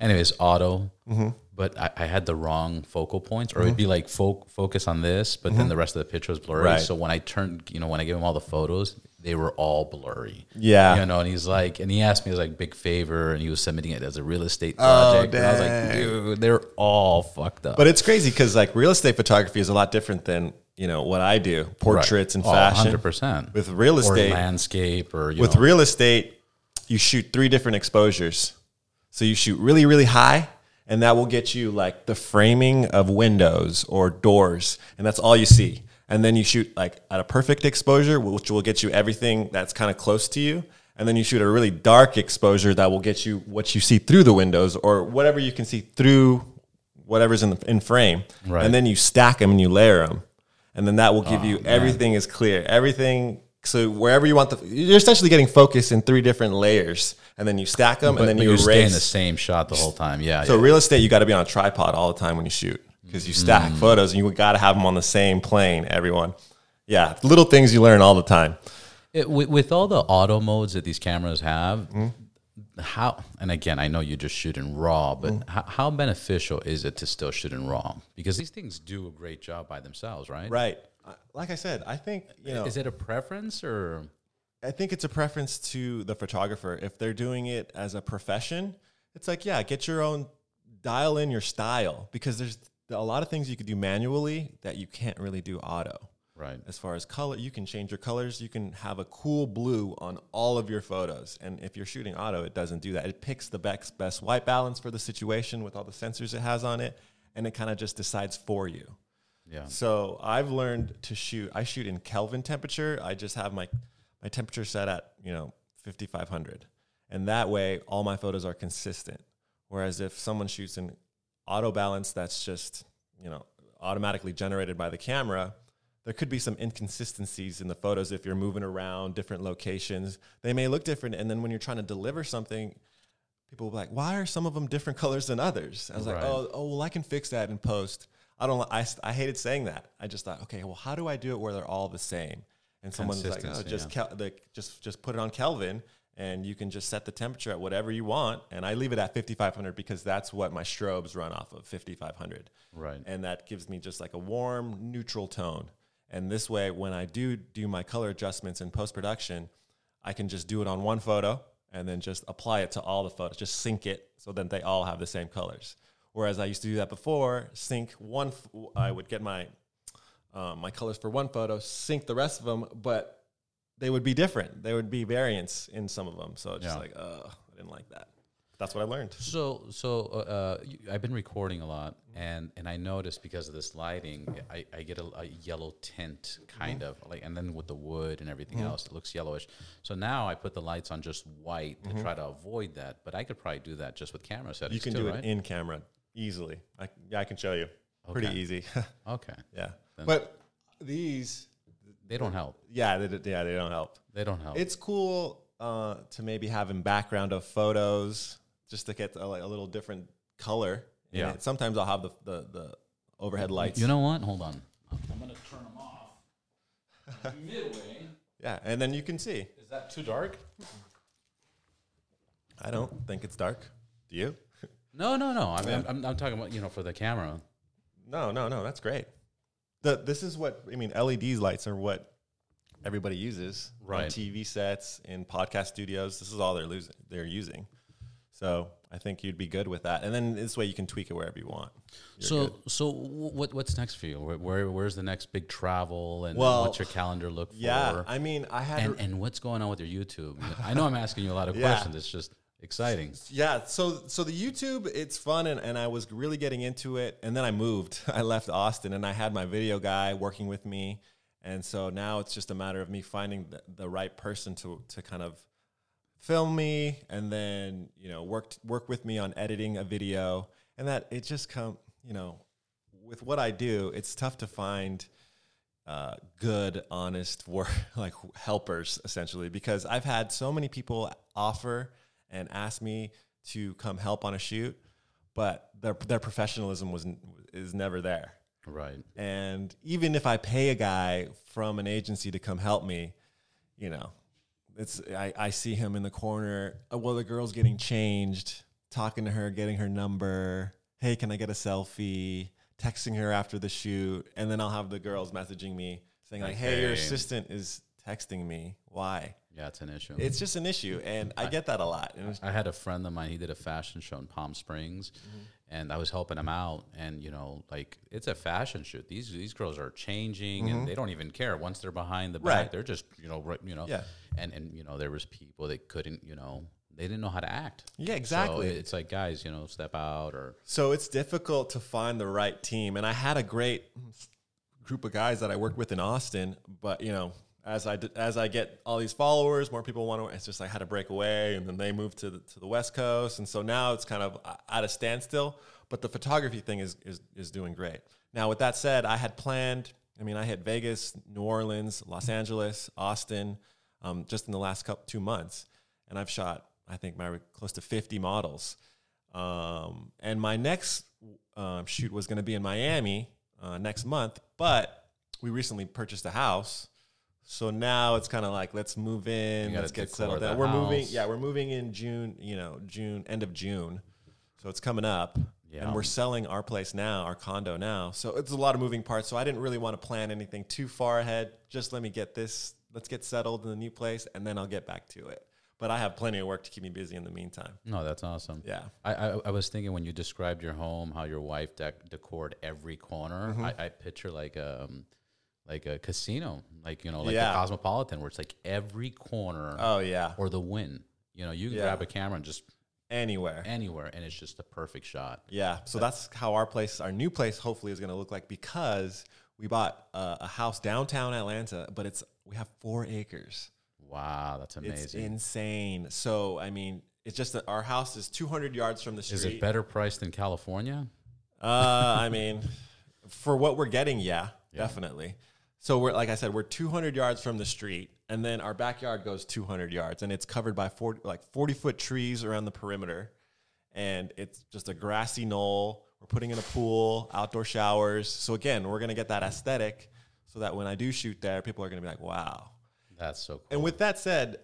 Anyways, auto. Mm-hmm. But I, I had the wrong focal points, or it'd mm-hmm. be like fo- focus on this, but then the rest of the picture was blurry. Right. So when I turned, you know, when I gave him all the photos, they were all blurry. Yeah. You know, and he's like, and he asked me, like big favor, and he was submitting it as a real estate oh, project. and I was like, dude, they're all fucked up. But it's crazy because like real estate photography is a lot different than you know what I do, portraits and Oh, fashion. 100%. With real or estate, landscape, or you with know, real estate, you shoot three different exposures. So you shoot really, really high, and that will get you like the framing of windows or doors, and that's all you see. And then you shoot like at a perfect exposure, which will get you everything that's kind of close to you. And then you shoot a really dark exposure that will get you what you see through the windows or whatever you can see through whatever's in the in frame. Right. And then you stack them and you layer them, and then that will give Oh, you everything is clear. Everything. So wherever you want the, you're essentially getting focus in three different layers, and then you stack them, but, and then but you you're staying the same shot the whole time. Yeah. So yeah. real estate, you got to be on a tripod all the time when you shoot because you stack Mm. photos, and you got to have them on the same plane. Everyone, yeah, little things you learn all the time. It, with, with all the auto modes that these cameras have, Mm-hmm. how and again, I know you just shoot in raw, but Mm-hmm. how, how beneficial is it to still shoot in raw? Because these things do a great job by themselves, right? Right. Like I said, I think you know. Is it a preference or? I think it's a preference to the photographer. If they're doing it as a profession, it's like, yeah, get your own, dial in your style because there's a lot of things you could do manually that you can't really do auto. Right. As far as color, you can change your colors. You can have a cool blue on all of your photos. And if you're shooting auto, it doesn't do that. It picks the best, best white balance for the situation with all the sensors it has on it. And it kind of just decides for you. Yeah. So I've learned to shoot. I shoot in Kelvin temperature. I just have my my temperature set at you know 5500, and that way all my photos are consistent. Whereas if someone shoots in auto balance, that's just you know automatically generated by the camera. There could be some inconsistencies in the photos if you're moving around different locations. They may look different, and then when you're trying to deliver something, people will be like, "Why are some of them different colors than others?" I was like, "Oh, oh, well, I can fix that in post." I don't, I, I hated saying that. I just thought, okay, well, how do I do it where they're all the same? And someone's like, oh, just yeah. Kel- the, just just put it on Kelvin, and you can just set the temperature at whatever you want. And I leave it at 5500 because that's what my strobes run off of 5500 Right. and that gives me just like a warm neutral tone and this way when i do do my color adjustments in post production i can just do it on one photo and then just apply it to all the photos just sync it so that they all have the same colors whereas i used to do that before sync one f- i would get my um, my colors for one photo sync the rest of them but they would be different there would be variance in some of them so it's just Yeah. like uh, i didn't like that that's what i learned So, so uh, I've been recording a lot, and and I noticed because of this lighting, I, I get a, a yellow tint, kind Mm-hmm. of like, and then with the wood and everything else, it looks yellowish. So now I put the lights on just white to try to avoid that. But I could probably do that just with camera settings. Mm-hmm. you can too, do right? it in camera easily I, yeah i can show you pretty easy okay, Yeah, Then- but these, they don't help. yeah, they, d- yeah, they don't help. They don't help. It's cool uh, to maybe have in background of photos just to get a, like, a little different color. in Yeah. it. Sometimes I'll have the, the the overhead lights. you know what? Hold on. I'm gonna turn them off. Midway. Yeah, and then you can see. Is that too dark? I don't think it's dark. Do you? No, no, no. I mean, I'm, I'm, I'm talking about you know for the camera. No, no, no. That's great. The this is what I mean. LED lights are what everybody uses on Right. TV sets in podcast studios. This is all they're losing. They're using. So I think you'd be good with that, and then this way you can tweak it wherever you want. You're so, good. so what what's next for you? Where, where where's the next big travel, and Well, what's your calendar look for? yeah, I mean, I had and and what's going on with your YouTube? I know I'm asking you a lot of Yeah. questions. It's just exciting. Yeah, so so the YouTube, it's fun, and, and I was really getting into it, and then I moved. I left Austin, and I had my video guy working with me, and so now it's just a matter of me finding the, the right person to to kind of film me, and then you know work work with me on editing a video, and that it just come you know with what I do, it's tough to find uh, good, honest work, like helpers essentially, because I've had so many people offer and ask me to come help on a shoot, but their their professionalism was is never there. Right. And even if I pay a guy from an agency to come help me, you know, it's I, I see him in the corner. Uh, "Oh, well, the girl's getting changed. talking to her, getting her number. Hey, can I get a selfie? Texting her after the shoot, and then I'll have the girls messaging me saying like, "Hey, your assistant is texting me. Why?" Yeah, it's an issue. It's just an issue, and I get that a lot. I had a friend of mine. He did a fashion show in Palm Springs, Mm-hmm. and I was helping him out. And you know, like it's a fashion shoot. These these girls are changing, and they don't even care once they're behind the back. Mm-hmm. Right. They're just you know right, you know. Yeah. And and you know there was people that couldn't you know they didn't know how to act. Yeah, exactly. So it's like guys, you know, step out or So it's difficult to find the right team. And I had a great group of guys that I worked with in Austin, but you know, as I as I get all these followers, more people want to. It's just I had to break away, and then they moved to the, to the West Coast, and so now it's kind of at a standstill. But the photography thing is is is doing great. Now, with that said, I had planned. I mean, I hit Vegas, New Orleans, Los Angeles, Austin, um, just in the last couple two months, and I've shot I think my close to fifty models. Um, and my next um, shoot was going to be in Miami uh, next month, but we recently purchased a house. So now it's kind of like let's move in, let's get settled down. We're moving, yeah, we're moving in June. You know, June end of June, so it's coming up. Yeah. And we're selling our place now, our condo now. So it's a lot of moving parts. So I didn't really want to plan anything too far ahead. Just let me get this, let's get settled in the new place, and then I'll get back to it. But I have plenty of work to keep me busy in the meantime. no, that's awesome. Yeah. I, I, I was thinking when you described your home, how your wife dec- decored every corner. Mm-hmm. I, I picture like um, like a casino, like you know, like Yeah. the Cosmopolitan, where it's like every corner Oh yeah, or the Wynn. You know, you can Yeah. grab a camera and just anywhere. anywhere, and it's just a perfect shot. Yeah, so that's how our place, our new place, hopefully is going to look like because we bought uh, a house downtown Atlanta, but it's we have four acres. Wow, that's It's amazing. insane. So I mean, it's just that our house is 200 yards from the street. Is it better priced than California? Uh, I mean, for what we're getting, yeah, definitely. So we're like I said, we're 200 yards from the street, and then our backyard goes 200 yards, and it's covered by 40 like 40 foot trees around the perimeter, and it's just a grassy knoll. We're putting in a pool, outdoor showers. So again, we're gonna get that aesthetic, so that when I do shoot there, people are gonna be like, "Wow." That's so cool. And with that said,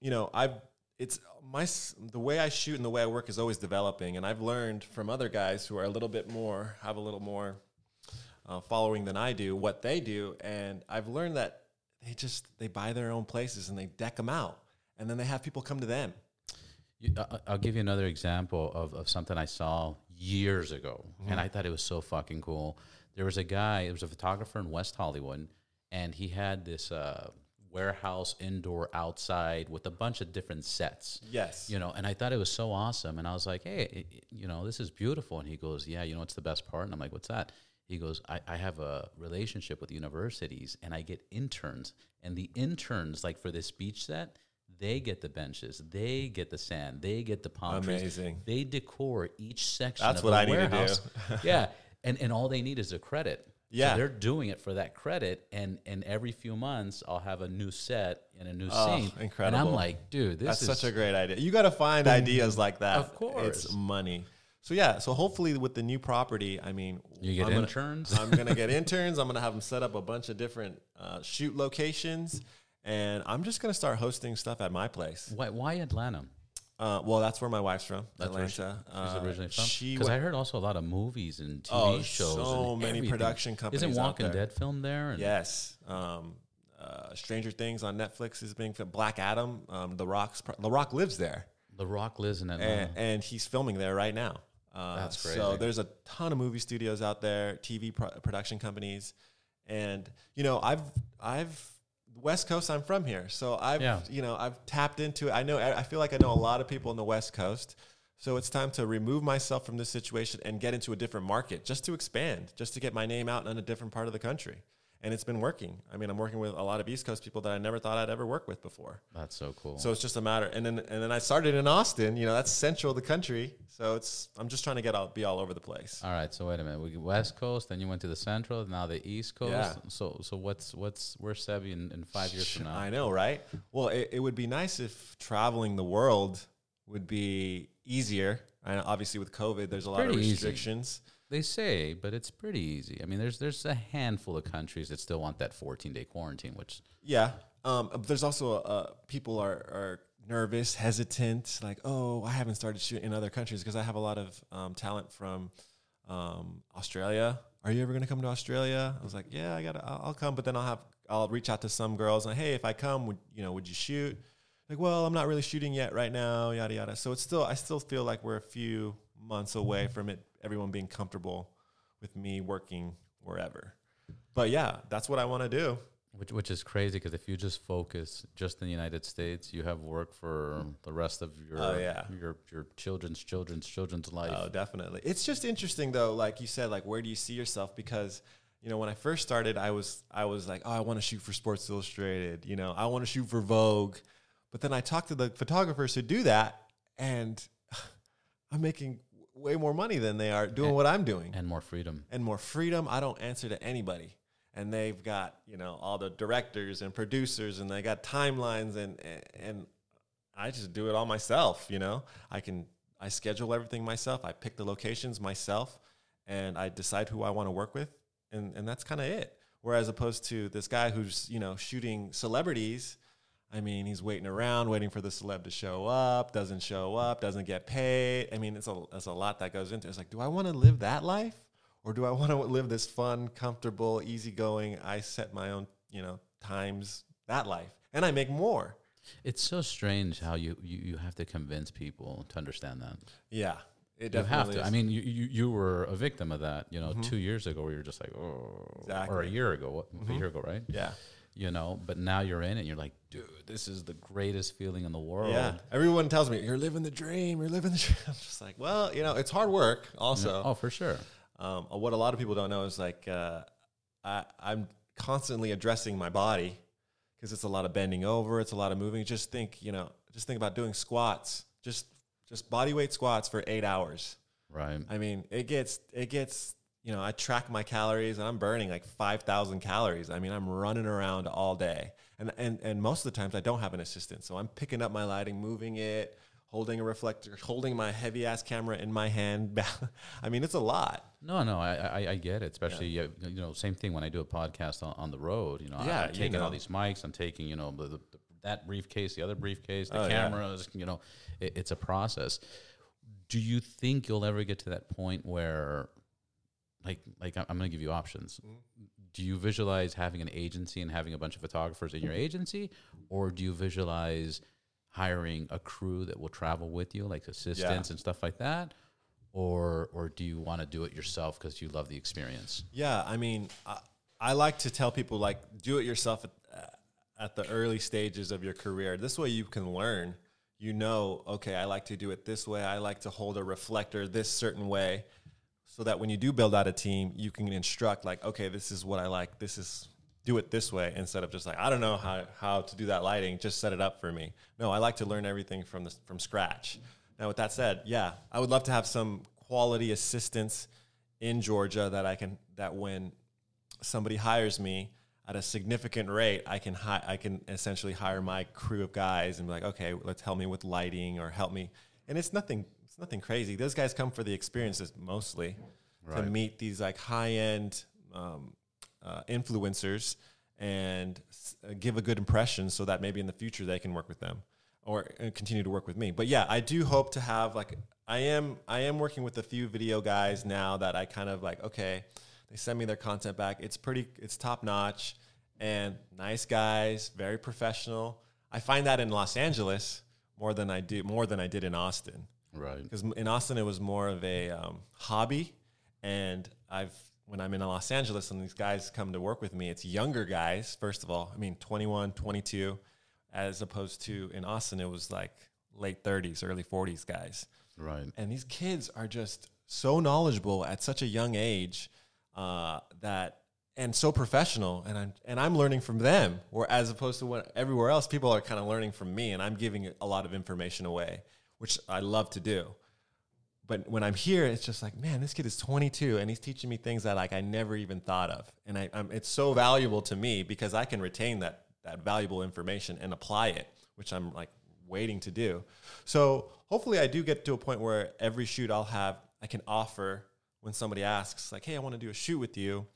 you know, I've it's my the way I shoot and the way I work is always developing, and I've learned from other guys who are a little bit more have a little more uh, following than I do what they do, and I've learned that they just they buy their own places and they deck them out, and then they have people come to them. You- I- I'll give you another example of, of something I saw years ago, and I thought it was so fucking cool. There was a guy, it was a photographer in West Hollywood, and he had this uh, warehouse indoor outside with a bunch of different sets. Yes. You know, and I thought it was so awesome. And I was like, hey, it- you know, this is beautiful. And he goes, yeah, you know, what's the best part? And I'm like, what's that? He goes, I, I have a relationship with universities and I get interns. And the interns, like for this beach set, they get the benches, they get the sand, they get the palm trees. Amazing. They decor each section. That's what I need to do. yeah, and and all they need is a credit. Yeah. so they're doing it for that credit, and and every few months I'll have a new set and a new Oh, scene. And. I'm like, dude, this That's is such a great idea. You got to find ideas like that. Of course. it's money. So yeah, so hopefully with the new property, I mean, You get I'm gonna- interns? I'm gonna get interns. I'm gonna have them set up a bunch of different uh, shoot locations, and I'm just gonna start hosting stuff at my place. why why Atlanta? Uh, well, that's where my wife's from, That's where she- Atlanta. she's Uh, originally from. She Because I heard also a lot of movies and TV Oh, shows. so many everything. production companies Isn't Walking. Dead filmed there? And yes, um, uh, Stranger Things on Netflix is being filmed. Black Adam, um, The Rock's The Rock lives there. The Rock lives in Atlanta. and, and he's filming there right now. Uh, That's So there's a ton of movie studios out there, TV pro- production companies, and you know I've I've West Coast. I'm from here, so I've Yeah. you know I've tapped into it. I know I feel like I know a lot of people in the West Coast. So it's time to remove myself from this situation and get into a different market, just to expand, just to get my name out in a different part of the country. And it's been working. I mean, I'm working with a lot of East Coast people that I never thought I'd ever work with before. That's so cool. So it's just a matter, and then and then I started in Austin. You know, that's central the country. So it's I'm just trying to get out, be all over the place. all right, so wait a minute. We get West Coast, then you went to the Central, now the East Coast. Yeah. So so what's what's where's Sebby in, in five years from now? I know, right? Well, it, it would be nice if traveling the world would be easier. And obviously, with COVID, there's a lot of restrictions. easy. They say, but it's pretty easy. I mean, there's there's a handful of countries that still want that 14 day quarantine, which Yeah. Um, there's also uh, people are, are nervous, hesitant, like, oh, I haven't started shooting in other countries because I have a lot of um, talent from um, Australia. Are you ever going to come to Australia? I was like, yeah, I got to, I'll come, but then I'll have, I'll reach out to some girls and, hey, if I come, would, you know, would you shoot? Like, well, I'm not really shooting yet right now, yada, yada. So it's still, I still feel like we're a few months away from it, everyone being comfortable with me working wherever. But yeah, that's what I want to do. Which which is crazy because if you just focus just in the United States, you have work for the rest of your Oh, yeah. your your children's children's children's life. Oh, definitely. It's just interesting though, like you said, like where do you see yourself? Because you know, when I first started, I was I was like, oh, I want to shoot for Sports Illustrated. You know, I want to shoot for Vogue. But then I talked to the photographers who do that, and I'm making way more money than they are doing what I'm doing, and more freedom. and more freedom. I don't answer to anybody. And they've got you know all the directors and producers, and they got timelines, and and I just do it all myself. You know, I can I schedule everything myself. I pick the locations myself, and I decide who I want to work with, and and that's kind of it. Whereas opposed to this guy who's you know shooting celebrities, I mean he's waiting around, waiting for the celeb to show up, doesn't show up, doesn't get paid. I mean it's a it's a lot that goes into. it. It's like, do I want to live that life, or do I want to live this fun, comfortable, easygoing? I set my own you know times that life, and I make more. It's so strange how you, you, you have to convince people to understand that. Yeah, it You have to. is. I mean, you, you you were a victim of that. You know, mm-hmm. two years ago, where you're just like, oh, or a year ago, what, a mm-hmm. year ago, right? yeah. You know, but now you're in it. and You're like, dude, this is the greatest feeling in the world. Yeah, everyone tells me you're living the dream. You're living the dream. I'm just like, well, you know, it's hard work. Also, Oh, for sure. um, what a lot of people don't know is like, uh, I, I'm constantly addressing my body because it's a lot of bending over. It's a lot of moving. Just think, you know, just think about doing squats. Just just body weight squats for eight hours. Right. I mean, it gets it gets you know, I track my calories and I'm burning like 5,000 calories. I mean, I'm running around all day. And and and most of the times I don't have an assistant. So I'm picking up my lighting, moving it, holding a reflector, holding my heavy ass camera in my hand. I mean, it's a lot. No, no, I, I, I get it. Especially, uh, you know, same thing when I do a podcast on, on the road. You know, Yeah, I'm you taking know. all these mics. I'm taking, you know, the, the, that briefcase, the other briefcase, the Oh, yeah. cameras. You know, it, it's a process. Do you think you'll ever get to that point where, like, like I'm going to give you options. Mm-hmm. Do you visualize having an agency and having a bunch of photographers in your agency, or do you visualize hiring a crew that will travel with you, like assistants and stuff like that? Or, or do you want to do it yourself because you love the experience? Yeah, I mean, I, I like to tell people like do it yourself at, at the early stages of your career. This way you can learn. You know, okay, I like to do it this way. I like to hold a reflector this certain way so that when you do build out a team, you can instruct like, okay, this is what I like. This is do it this way instead of just like I don't know how, how to do that lighting. Just set it up for me. No, I like to learn everything from the, from scratch. Now, with that said, yeah, I would love to have some quality assistance in Georgia that I can that when somebody hires me at a significant rate, I can hi- I can essentially hire my crew of guys and be like, okay, let's help me with lighting or help me. And it's nothing it's nothing crazy. Those guys come for the experiences mostly to meet these like high end um, uh, influencers and s- uh, give a good impression so that maybe in the future they can work with them or uh, continue to work with me. But yeah, I do hope to have like I am I am working with a few video guys now that I kind of like okay, they send me their content back. It's pretty it's top notch and nice guys, very professional. I find that in Los Angeles more than I do more than I did in Austin Right. because in Austin it was more of a um, hobby, and I've when I'm in Los Angeles and these guys come to work with me, it's younger guys. First of all, I mean 21, 22, as opposed to in Austin it was like late 30s, early 40s guys, Right. and these kids are just so knowledgeable at such a young age uh, that and so professional and I'm and I'm learning from them or as opposed to what everywhere else people are kind of learning from me and I'm giving a lot of information away which I love to do. But when I'm here it's just like man this kid is 22 and he's teaching me things that like I never even thought of. And I, I'm, it's so valuable to me because I can retain that that valuable information and apply it which I'm like waiting to do. So hopefully I do get to a point where every shoot I'll have I can offer when somebody asks like hey I want to do a shoot with you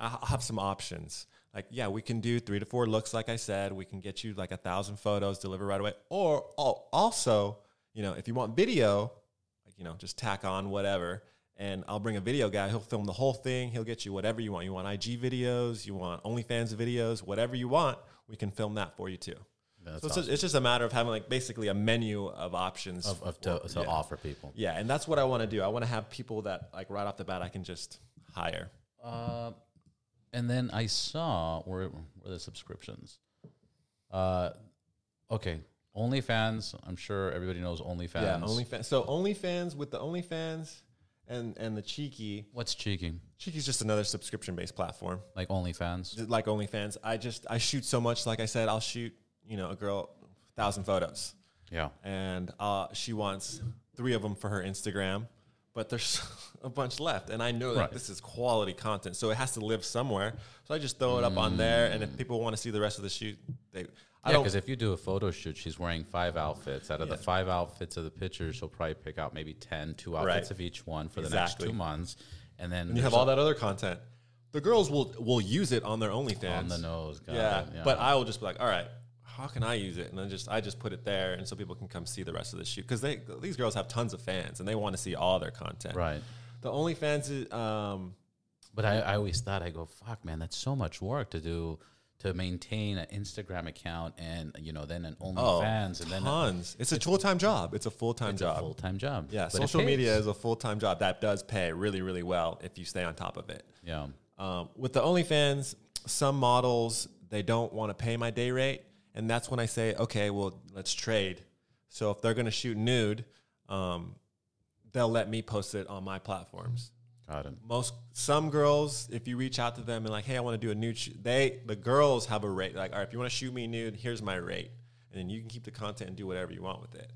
I'll have some options. like yeah we can do three to four looks like i said. We can get you like a thousand photos delivered right away. Or al- also you know if you want video like you know just tack on whatever. And i'll bring a video guy. He'll film the whole thing. He'll get you whatever you want. You want ig videos? You want onlyfans videos? Whatever you want we can film that for you too. That's so it's, awesome. just, it's just a matter of having like basically a menu of options of, of to, for- to yeah. offer people. yeah and that's what i want to do. I want to have people that like right off the bat i can just hire uh, And then I saw where where the subscriptions. Uh, okay, OnlyFans. I'm sure everybody knows OnlyFans. Yeah, OnlyFans. So OnlyFans with the OnlyFans and and the Cheeky. What's cheeky? Cheeky's just another subscription based platform. Like OnlyFans. Like OnlyFans. I just I shoot so much. Like I said, I'll shoot you know a girl thousand photos, Yeah. and uh, she wants three of them for her Instagram. But there's a bunch left, and I know that Right. this is quality content, so it has to live somewhere. So I just throw it up on there, and Mm. if people want to see the rest of the shoot, they. I Yeah, because if you do a photo shoot, she's wearing five outfits. Out of the five outfits of the pictures, she'll probably pick out maybe 10, two outfits Right. of each one for the next two months. And then And you have all that other content. The girls will will use it on their OnlyFans. on the nose. Yeah, it, but I will just be like, all right, how can I use it? And then just I just put it there, and so people can come see the rest of the shoot because they these girls have tons of fans and they want to see all their content. Right. The OnlyFans is um, But I, I always thought, I go, fuck, man, that's so much work to do to maintain an Instagram account and, you know, then an oh, OnlyFans and then a, tons. it's a full time job. It's a full time job. full time job. yeah, But social media is a full time job that does pay really really well if you stay on top of it. Yeah. Um, with the OnlyFans, some models they don't want to pay my day rate, and that's when I say, okay, well, let's trade. So if they're going to shoot nude, um, they'll let me post it on my platforms. Got it. Most some girls, if you reach out to them and like, hey, I want to do a nude, shoot, they the girls have a rate. Like, all right, if you want to shoot me nude, here's my rate, and then you can keep the content and do whatever you want with it.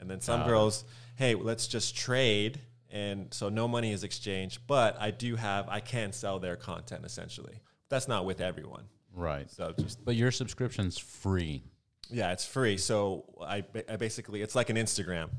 And then some Got it. girls, hey, let's just trade, and so no money is exchanged, but I do have, I can sell their content essentially. That's not with everyone. Right. So just But your subscription's free. yeah, it's free. So I, I basically it's like an Instagram.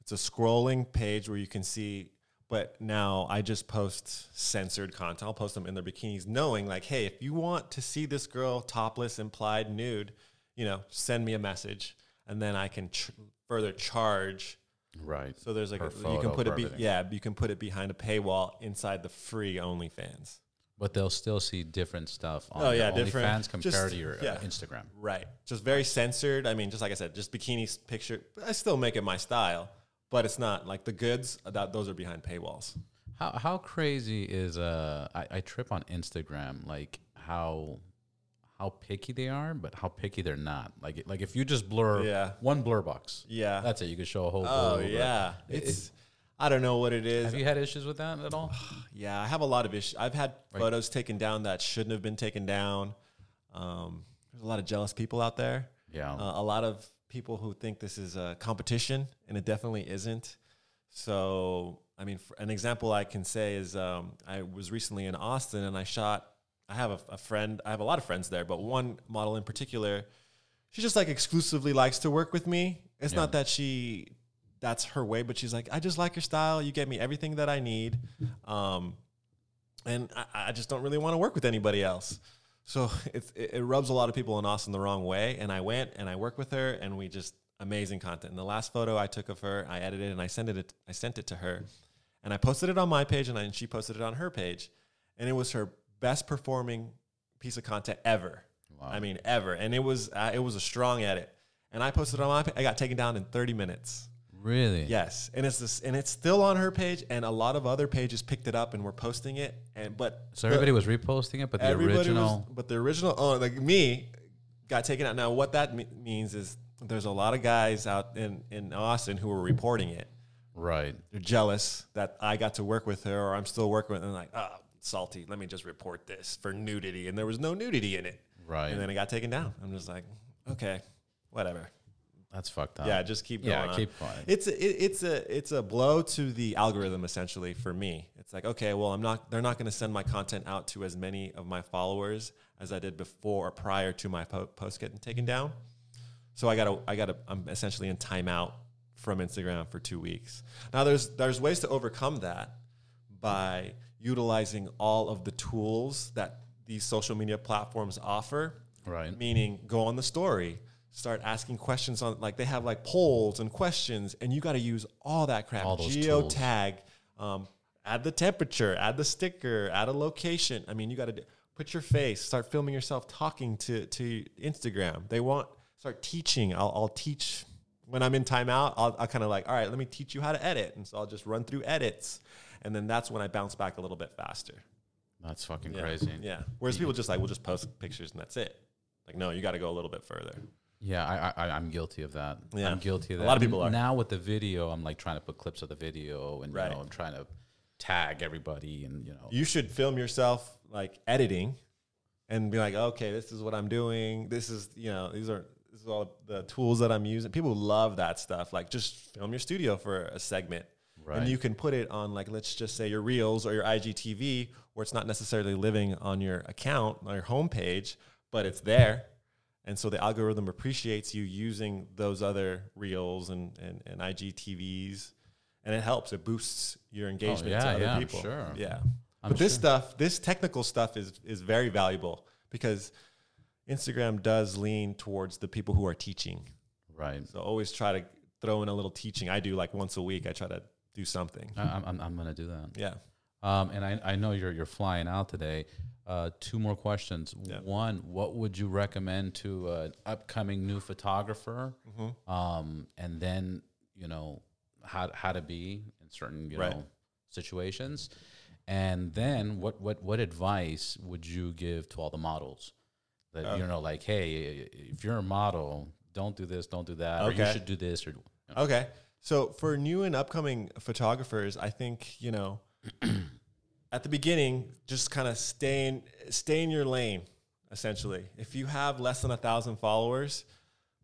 It's a scrolling page where you can see. But now I just post censored content. I'll post them in their bikinis, knowing like, hey, if you want to see this girl topless, implied, nude, you know, send me a message, and then I can ch- further charge. Right. So there's like a, you can put it, be, yeah, you can put it behind a paywall inside the free OnlyFans. But they'll still see different stuff on Oh, yeah, different- OnlyFans compared just- to your uh. Instagram. Right. Just very censored. I mean, just like I said, just bikini picture. I still make it my style, but it's not like the goods that those are behind paywalls. How how crazy is uh I, I trip on Instagram like how how picky they are, but how picky they're not. Like like if you just blur Yeah. one blur box, Yeah. that's it. You could show a whole. Oh blur, yeah, it- it's. I don't know what it is. Have you had issues with that at all? Yeah, I have a lot of issues. I've had photos taken down that shouldn't have been taken down. Um, there's a lot of jealous people out there. Yeah. Uh, a lot of people who think this is a competition, and it definitely isn't. So, I mean, for an example I can say is um, I was recently in Austin and I shot. I have a, a friend. I have a lot of friends there, but one model in particular, she just like exclusively likes to work with me. It's not that she that's her way, but she's like, I just like your style. You get me everything that I need. Um, and I, I just don't really want to work with anybody else. So it's, it, it rubs a lot of people in Austin the wrong way. And I went and I worked with her, and we just amazing content. And the last photo I took of her, I edited and I sent it. I sent it to her, and I posted it on my page, and, I, and she posted it on her page, and it was her best performing piece of content ever. I mean, ever. And it was uh, it was a strong edit. And I posted it on my page. I got taken down in 30 minutes. Really? Yes, and it's this, and it's still on her page, and a lot of other pages picked it up and were posting it. And but So everybody was reposting it, but the original. was, but the original, oh, like me, got taken out. Now, what that me- means is there's a lot of guys out in in Austin who were reporting it. right. They're jealous that I got to work with her, or I'm still working with, them. like, oh, salty. Let me just report this for nudity, and there was no nudity in it. Right. and then it got taken down. I'm just like, okay, whatever. That's fucked up. Yeah, just keep going. Yeah, on. keep going. It's a, it, it's a it's a blow to the algorithm essentially for me. It's like okay, well, I'm not. They're not going to send my content out to as many of my followers as I did before or prior to my po- post getting taken down. So I gotta I gotta I'm essentially in timeout from Instagram for two weeks. Now there's there's ways to overcome that by utilizing all of the tools that these social media platforms offer. Right. Meaning, go on the story, start asking questions on like they have like polls and questions, and you got to use all that crap. All those Geotag, um, add the temperature, add the sticker, add a location. I mean, you got to put your face, start filming yourself talking to to Instagram. They want start teaching. I'll, I'll teach when I'm in timeout. I'll, I'll kind of like, all right, let me teach you how to edit, and so I'll just run through edits, and then that's when I bounce back a little bit faster. That's fucking Yeah. crazy. Yeah. Whereas people just like, we'll just post pictures and that's it. Like, no, you got to go a little bit further. Yeah, I, I I'm guilty of that. Yeah. I'm guilty of that. A lot of people are. now with the video. I'm like trying to put clips of the video, and Right. you know, I'm trying to tag everybody, and you know, You should film yourself like editing and be like, okay, this is what I'm doing. This is, you know, these are, this is all the tools that I'm using. People love that stuff. Like, just film your studio for a segment. Right. And you can put it on, like, let's just say your Reels or your IGTV, where it's not necessarily living on your account, on your homepage, but it's there. And so the algorithm appreciates you using those other Reels and, and, and IGTVs. And it helps. It boosts your oh, engagement yeah, to other yeah, I'm people. sure. Yeah. I'm but this sure. stuff, this technical stuff is is very valuable because Instagram does lean towards the people who are teaching. right. So always try to throw in a little teaching. I do like once a week. I try to do something. I, I'm, I'm, I'm gonna do that. Yeah. Um, and I, I know you're you're flying out today. Uh, two more questions. Yeah. One, what would you recommend to an upcoming new photographer? Mm-hmm. Um, and then you know how how to be in certain you Right. know situations. And then what what what advice would you give to all the models? That Oh. you know, like, hey, if you're a model, don't do this, don't do that, or you should do this, or Okay. So for new and upcoming photographers, I think, you know, at the beginning, just kind of stay in, stay in your lane, essentially. If you have less than a thousand followers,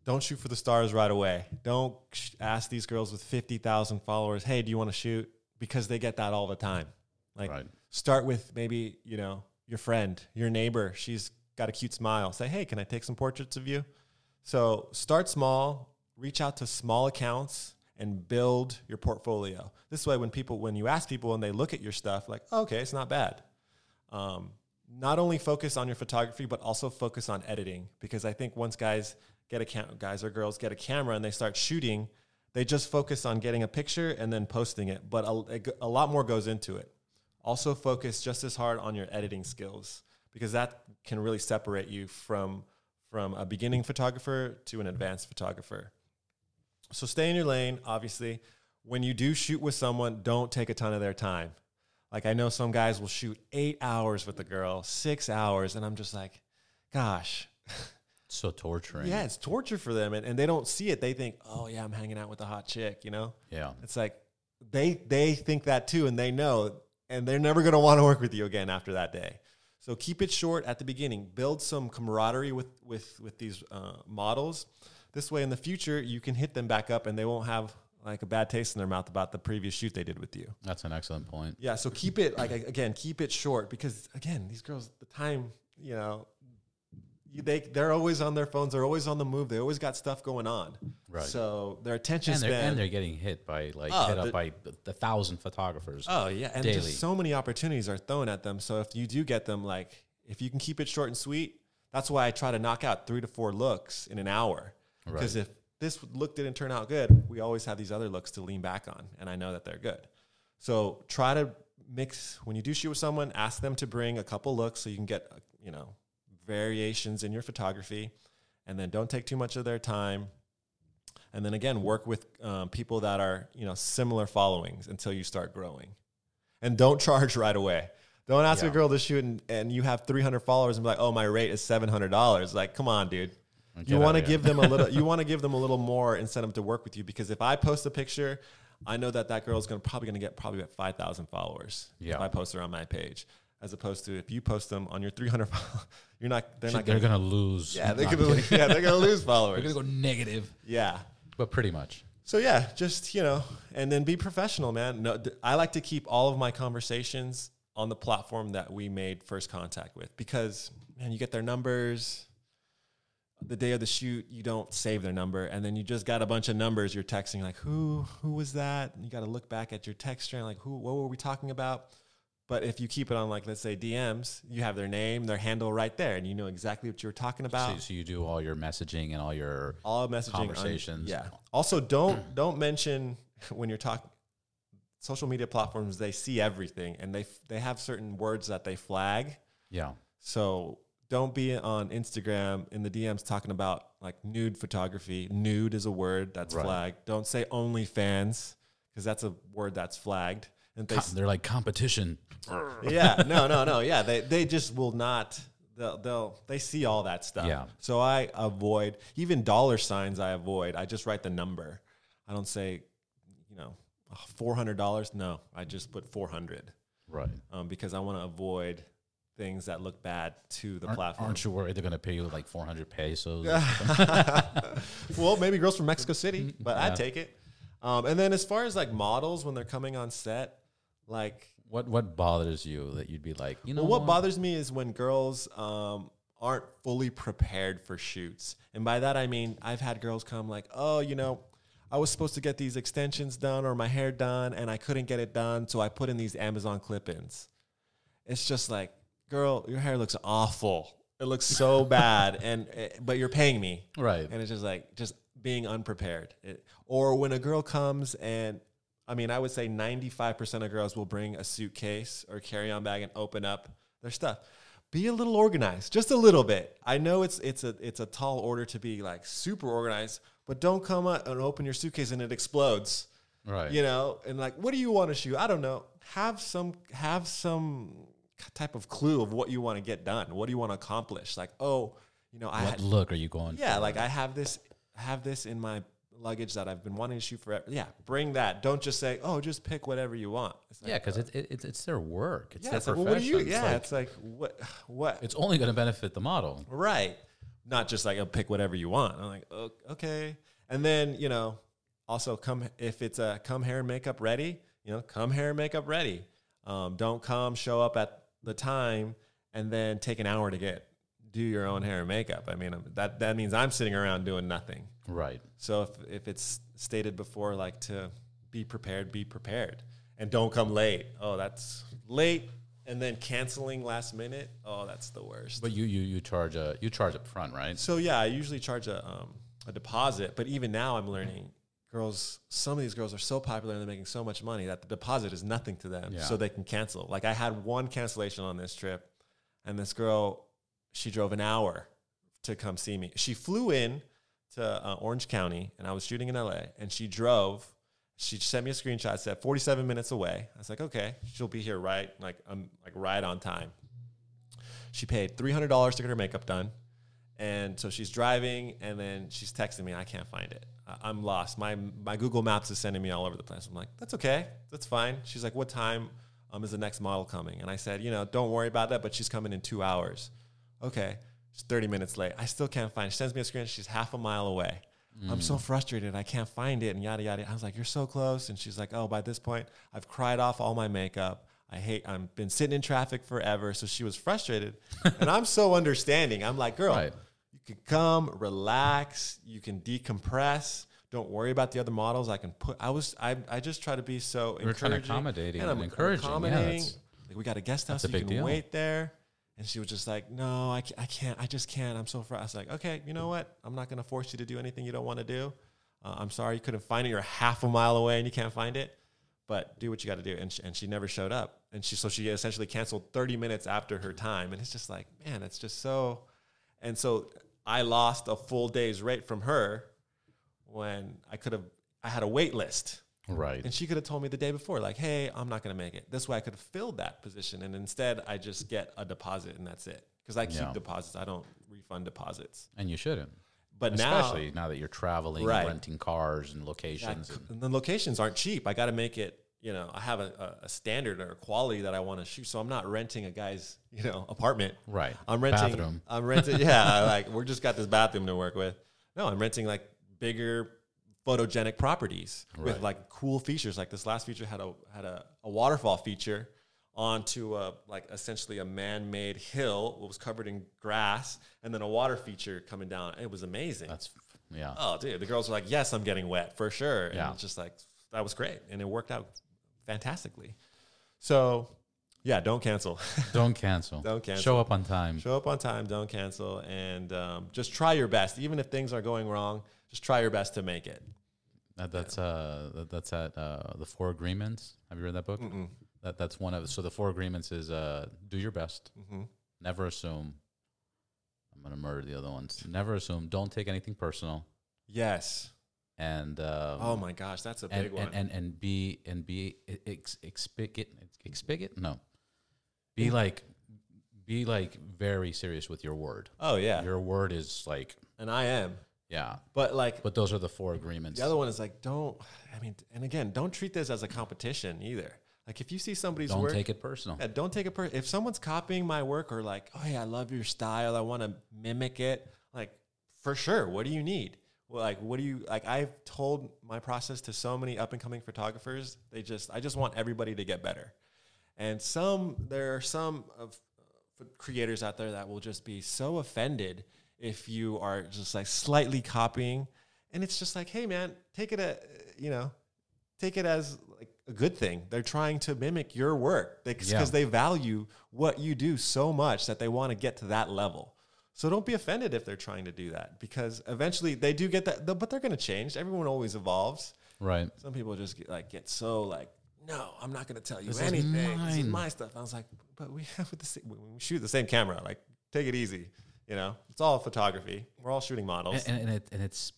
don't shoot for the stars right away. Don't ask these girls with 50,000 followers, hey, do you want to shoot? Because they get that all the time. Like, Right. start with maybe, you know, your friend, your neighbor. She's got a cute smile. Say, hey, can I take some portraits of you? So start small, reach out to small accounts and build your portfolio. This way, when people, when you ask people and they look at your stuff, like, okay, it's not bad. Um, not only focus on your photography, but also focus on editing. Because I think once guys get a cam- guys or girls get a camera and they start shooting, they just focus on getting a picture and then posting it. But a, a lot more goes into it. Also, focus just as hard on your editing skills because that can really separate you from from a beginning photographer to an advanced photographer. So stay in your lane, obviously. When you do shoot with someone, don't take a ton of their time. Like I know some guys will shoot eight hours with a girl, six hours, and I'm just like, gosh, it's so torturing. yeah, it's torture for them. And, and they don't see it. They think, oh yeah, I'm hanging out with a hot chick, you know? yeah. It's like they they think that too, and they know, and they're never gonna want to work with you again after that day. So keep it short at the beginning. Build some camaraderie with with with these uh, models. This way, in the future, you can hit them back up, and they won't have like a bad taste in their mouth about the previous shoot they did with you. That's an excellent point. Yeah. So keep it like again, keep it short because again, these girls, the time, you know, they they're always on their phones. They're always on the move. They always got stuff going on. Right. So their attention and they're, span. and they're getting hit by like Oh, hit up by a thousand photographers. Oh yeah, and daily. just so many opportunities are thrown at them. So if you do get them, like if you can keep it short and sweet, that's why I try to knock out three to four looks in an hour. Because if this look didn't turn out good, we always have these other looks to lean back on, and I know that they're good. So try to mix when you do shoot with someone. Ask them to bring a couple looks so you can get uh, you know variations in your photography, and then don't take too much of their time. And then again, work with um, people that are you know similar followings until you start growing and don't charge right away. Don't ask Yeah. a girl to shoot and, and you have 300 followers and be like, oh, my rate is $700. Like, come on, dude. You want to give them a little. You want to give them a little more incentive to work with you because if I post a picture, I know that that girl is going to probably going to get probably about 5,000 followers. Yeah. If I post her on my page, as opposed to if you post them on your 300, fol- you're not. They're not. they're Gonna, gonna lose. yeah, they're gonna. kidding. Yeah, they're gonna lose followers. They're gonna go negative, Yeah. but pretty much. So yeah, just you know, and then be professional, man. No, I like to keep all of my conversations on the platform that we made first contact with because man, you get their numbers. The day of the shoot, you don't save their number, and then you just got a bunch of numbers you're texting like, who who was that? And you got to look back at your text string like, who what were we talking about? But if you keep it on like let's say DMs, you have their name, their handle right there, and you know exactly what you're talking about. So, so you do all your messaging and all your all messaging on- conversations. yeah. Also, don't don't mention when you're talking. Social media platforms they see everything, and they they have certain words that they flag. yeah. So don't be on Instagram in the DMs talking about like nude photography. Nude is a word that's Right. flagged. Don't say OnlyFans because that's a word that's flagged. And they, Com- they're like competition. yeah, no, no, no. Yeah, they they just will not. They'll, they'll they see all that stuff. Yeah. So I avoid even dollar signs. I avoid. I just write the number. I don't say, you know, four hundred dollars. No, I just put four hundred Right. um, because I want to avoid things that look bad to the Aren't, platform. aren't you worried they're going to pay you like 400 pesos? well, maybe girls from Mexico City, but Yeah. I'd take it. Um, and then as far as like models when they're coming on set, like What what bothers you that you'd be like, you know, well, what bothers me is when girls um, aren't fully prepared for shoots, and by that I mean I've had girls come like, oh, you know. I was supposed to get these extensions done or my hair done, and I couldn't get it done, so I put in these Amazon clip-ins. It's just like, girl, your hair looks awful. It looks so bad, and eh, but you're paying me, Right. and it's just like just being unprepared. It, or when a girl comes and I mean, I would say 95% of girls will bring a suitcase or carry-on bag and open up their stuff. Be a little organized, just a little bit. I know it's it's a it's a tall order to be like super organized, but don't come up and open your suitcase and it explodes. Right. You know, and like, what do you want to shoot? I don't know. Have some have some type of clue of what you want to get done. What do you want to accomplish? Like, oh, you know, I What had, look are you going yeah, for? like I have this have this in my luggage that I've been wanting to shoot forever. Yeah, bring that. Don't just say, "Oh, just pick whatever you want." It's like, Yeah, because it, it, it's it's their work. It's yeah, their it's like, well, what do you? It's Yeah, like- it's like what what it's only going to benefit the model. right. Not just like, "Oh, pick whatever you want." I'm like, "Oh, okay." And then, you know, also come if it's a come hair and makeup ready, you know, come hair and makeup ready. Um, don't come show up at the time and then take an hour to get do your own hair and makeup. I mean, that that means I'm sitting around doing nothing. Right. So if if it's stated before, like to be prepared, be prepared, and don't come late. Oh, that's late, and then canceling last minute. Oh, that's the worst. But you you you charge a you charge up front, right? so yeah, I usually charge a um, a deposit, but even now I'm learning. Girls, some of these girls are so popular and they're making so much money that the deposit is nothing to them, Yeah. so they can cancel. Like I had one cancellation on this trip, and this girl, she drove an hour to come see me. She flew in to uh, Orange County, and I was shooting in LA, and she drove. She sent me a screenshot, said 47 minutes away. I was like, okay, she'll be here right, like um, like right on time. She paid $300 to get her makeup done. And so she's driving, and then she's texting me. I can't find it. I'm lost. My my Google Maps is sending me all over the place. I'm like, that's okay. That's fine. She's like, what time um, is the next model coming? And I said, you know, don't worry about that. But she's coming in two hours. Okay. She's 30 minutes late. I still can't find. It. She sends me a screen. She's half a mile away. I'm so frustrated. I can't find it, and yada yada. I was like, "You're so close," and she's like, "Oh, by this point, I've cried off all my makeup. I hate. I've been sitting in traffic forever." So she was frustrated, and I'm so understanding. I'm like, "Girl, Right. You can come, relax. You can decompress. Don't worry about the other models. I can put. I was. I. I just try to be so. We're trying to encouraging. accommodating And I'm encouraging. Accommodating. that's- like, we got a guest house. a you can deal. wait there. And she was just like, no, I, I can't. I just can't. I'm so fr-. I was like, okay, you know what? I'm not going to force you to do anything you don't want to do. Uh, I'm sorry you couldn't find it. You're half a mile away and you can't find it. But do what you got to do. And she, and she never showed up. And she so she essentially canceled 30 minutes after her time. And it's just like, man, it's just so. And so I lost a full day's rate from her when I could have. I had a wait list. Right. And she could have told me the day before, like, hey, I'm not going to make it. This way I could have filled that position. And instead, I just get a deposit and that's it. Because I keep Yeah. deposits, I don't refund deposits. And you shouldn't. But Especially now, now, that you're traveling, Right. renting cars and locations. yeah, and- and the locations aren't cheap. I got to make it, you know, I have a, a standard or a quality that I want to shoot. So I'm not renting a guy's, you know, apartment. Right. I'm renting. Bathroom. I'm renting. Yeah, like we're just got this bathroom to work with. No, I'm renting like bigger photogenic properties with like cool features. Like this last feature had a had a, a waterfall feature onto a like essentially a man-made hill. It was covered in grass, and then a water feature coming down. It was amazing. That's yeah. oh, dude, the girls were like, "Yes, I'm getting wet for sure." And Yeah. it's just like that was great, and it worked out fantastically. So, Yeah, don't cancel. Don't cancel. Don't cancel. Show up on time. Show up on time. Don't cancel, and um, just try your best. Even if things are going wrong, just try your best to make it. That, that's uh that's at uh the four agreements. Have you read that book? That that's one of so the four agreements is uh do your best, Mm-hmm. never assume. I'm gonna murder the other ones. Never assume. Don't take anything personal, Yes. And um, Oh my gosh, that's a big and, one. and and and be and be ex, expigate no, be like be like very serious with your word. oh yeah, Your word is like and I am. yeah, But like but those are the four agreements. the other one is like, don't. I mean, and again, don't treat this as a competition either. Like if you see somebody's Don't work, take it personal. Yeah, don't take it per. If someone's copying my work or like, oh yeah, I love your style, I want to mimic it. Like for sure, what do you need? Well, like what do you like? I've told my process to so many up and coming photographers. They just, I just want everybody to get better. And some, there are some of uh, creators out there that will just be so offended if you are just like slightly copying. And it's just like, hey man, take it a, you know, take it as like a good thing. They're trying to mimic your work because Yeah. they value what you do so much that they want to get to that level. So don't be offended if they're trying to do that because eventually they do get that, but they're going to change. Everyone always evolves. right. Some people just get like get so like, no, I'm not going to tell you This is anything. This is my stuff. I was like, but we have the same, we shoot the same camera. Like, take it easy. You know, it's all photography. We're all shooting models. and, and, it, and it's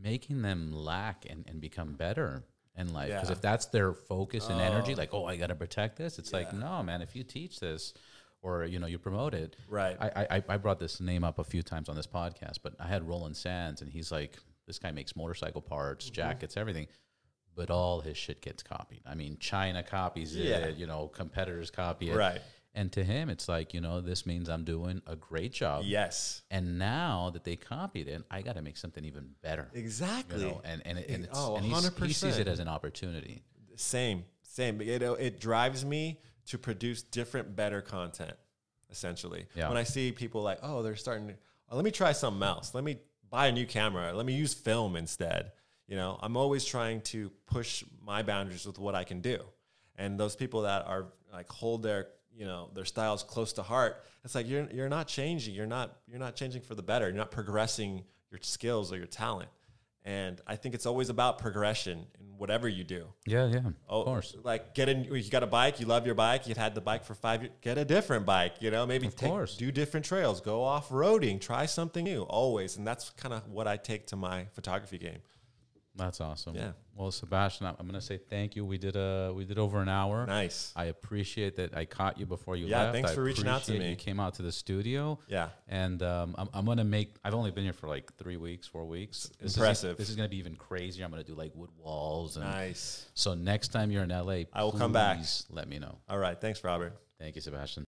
making them lack and, and become better in life because Yeah. if that's their focus and energy oh. like oh i got to protect this it's like no man if you teach this or you know you promote it Right. I, I i brought this name up a few times on this podcast but i had roland sands and he's like this guy makes motorcycle parts Mm-hmm. jackets everything but all his shit gets copied i mean china copies Yeah. it you know competitors copy it Right. and to him it's like you know this means i'm doing a great job yes, and now that they copied it, I got to make something even better. exactly. You know, and and, it, and it's Oh, and he sees it as an opportunity. Same, same. It, it drives me to produce different, better content, essentially. Yeah. When I see people like, oh, they're starting to, oh, let me try something else. Let me buy a new camera. Let me use film instead. You know, I'm always trying to push my boundaries with what I can do. And those people that are like hold their, you know, their styles close to heart, it's like you're you're not changing. You're not you're not changing for the better. You're not progressing your skills or your talent. And I think it's always about progression in whatever you do. Yeah, yeah, Oh, of course. Like get in. You got a bike. You love your bike. You've had the bike for five years. Get a different bike. You know, maybe take, do different trails. Go off roading. Try something new. Always, and that's kind of what I take to my photography game. That's awesome. Yeah. Well, Sebastian, I'm going to say thank you. We did a we did over an hour. Nice. I appreciate that I caught you before you Yeah, left. Yeah, thanks I for reaching out to me. You came out to the studio. Yeah. And um, I'm, I'm going to make. I've only been here for like three weeks, four weeks. This Impressive. Is, this is going to be even crazier. I'm going to do like wood walls and. Nice. So next time you're in LA, I will come back. please Let me know. All right. Thanks, Robert. Thank you, Sebastian.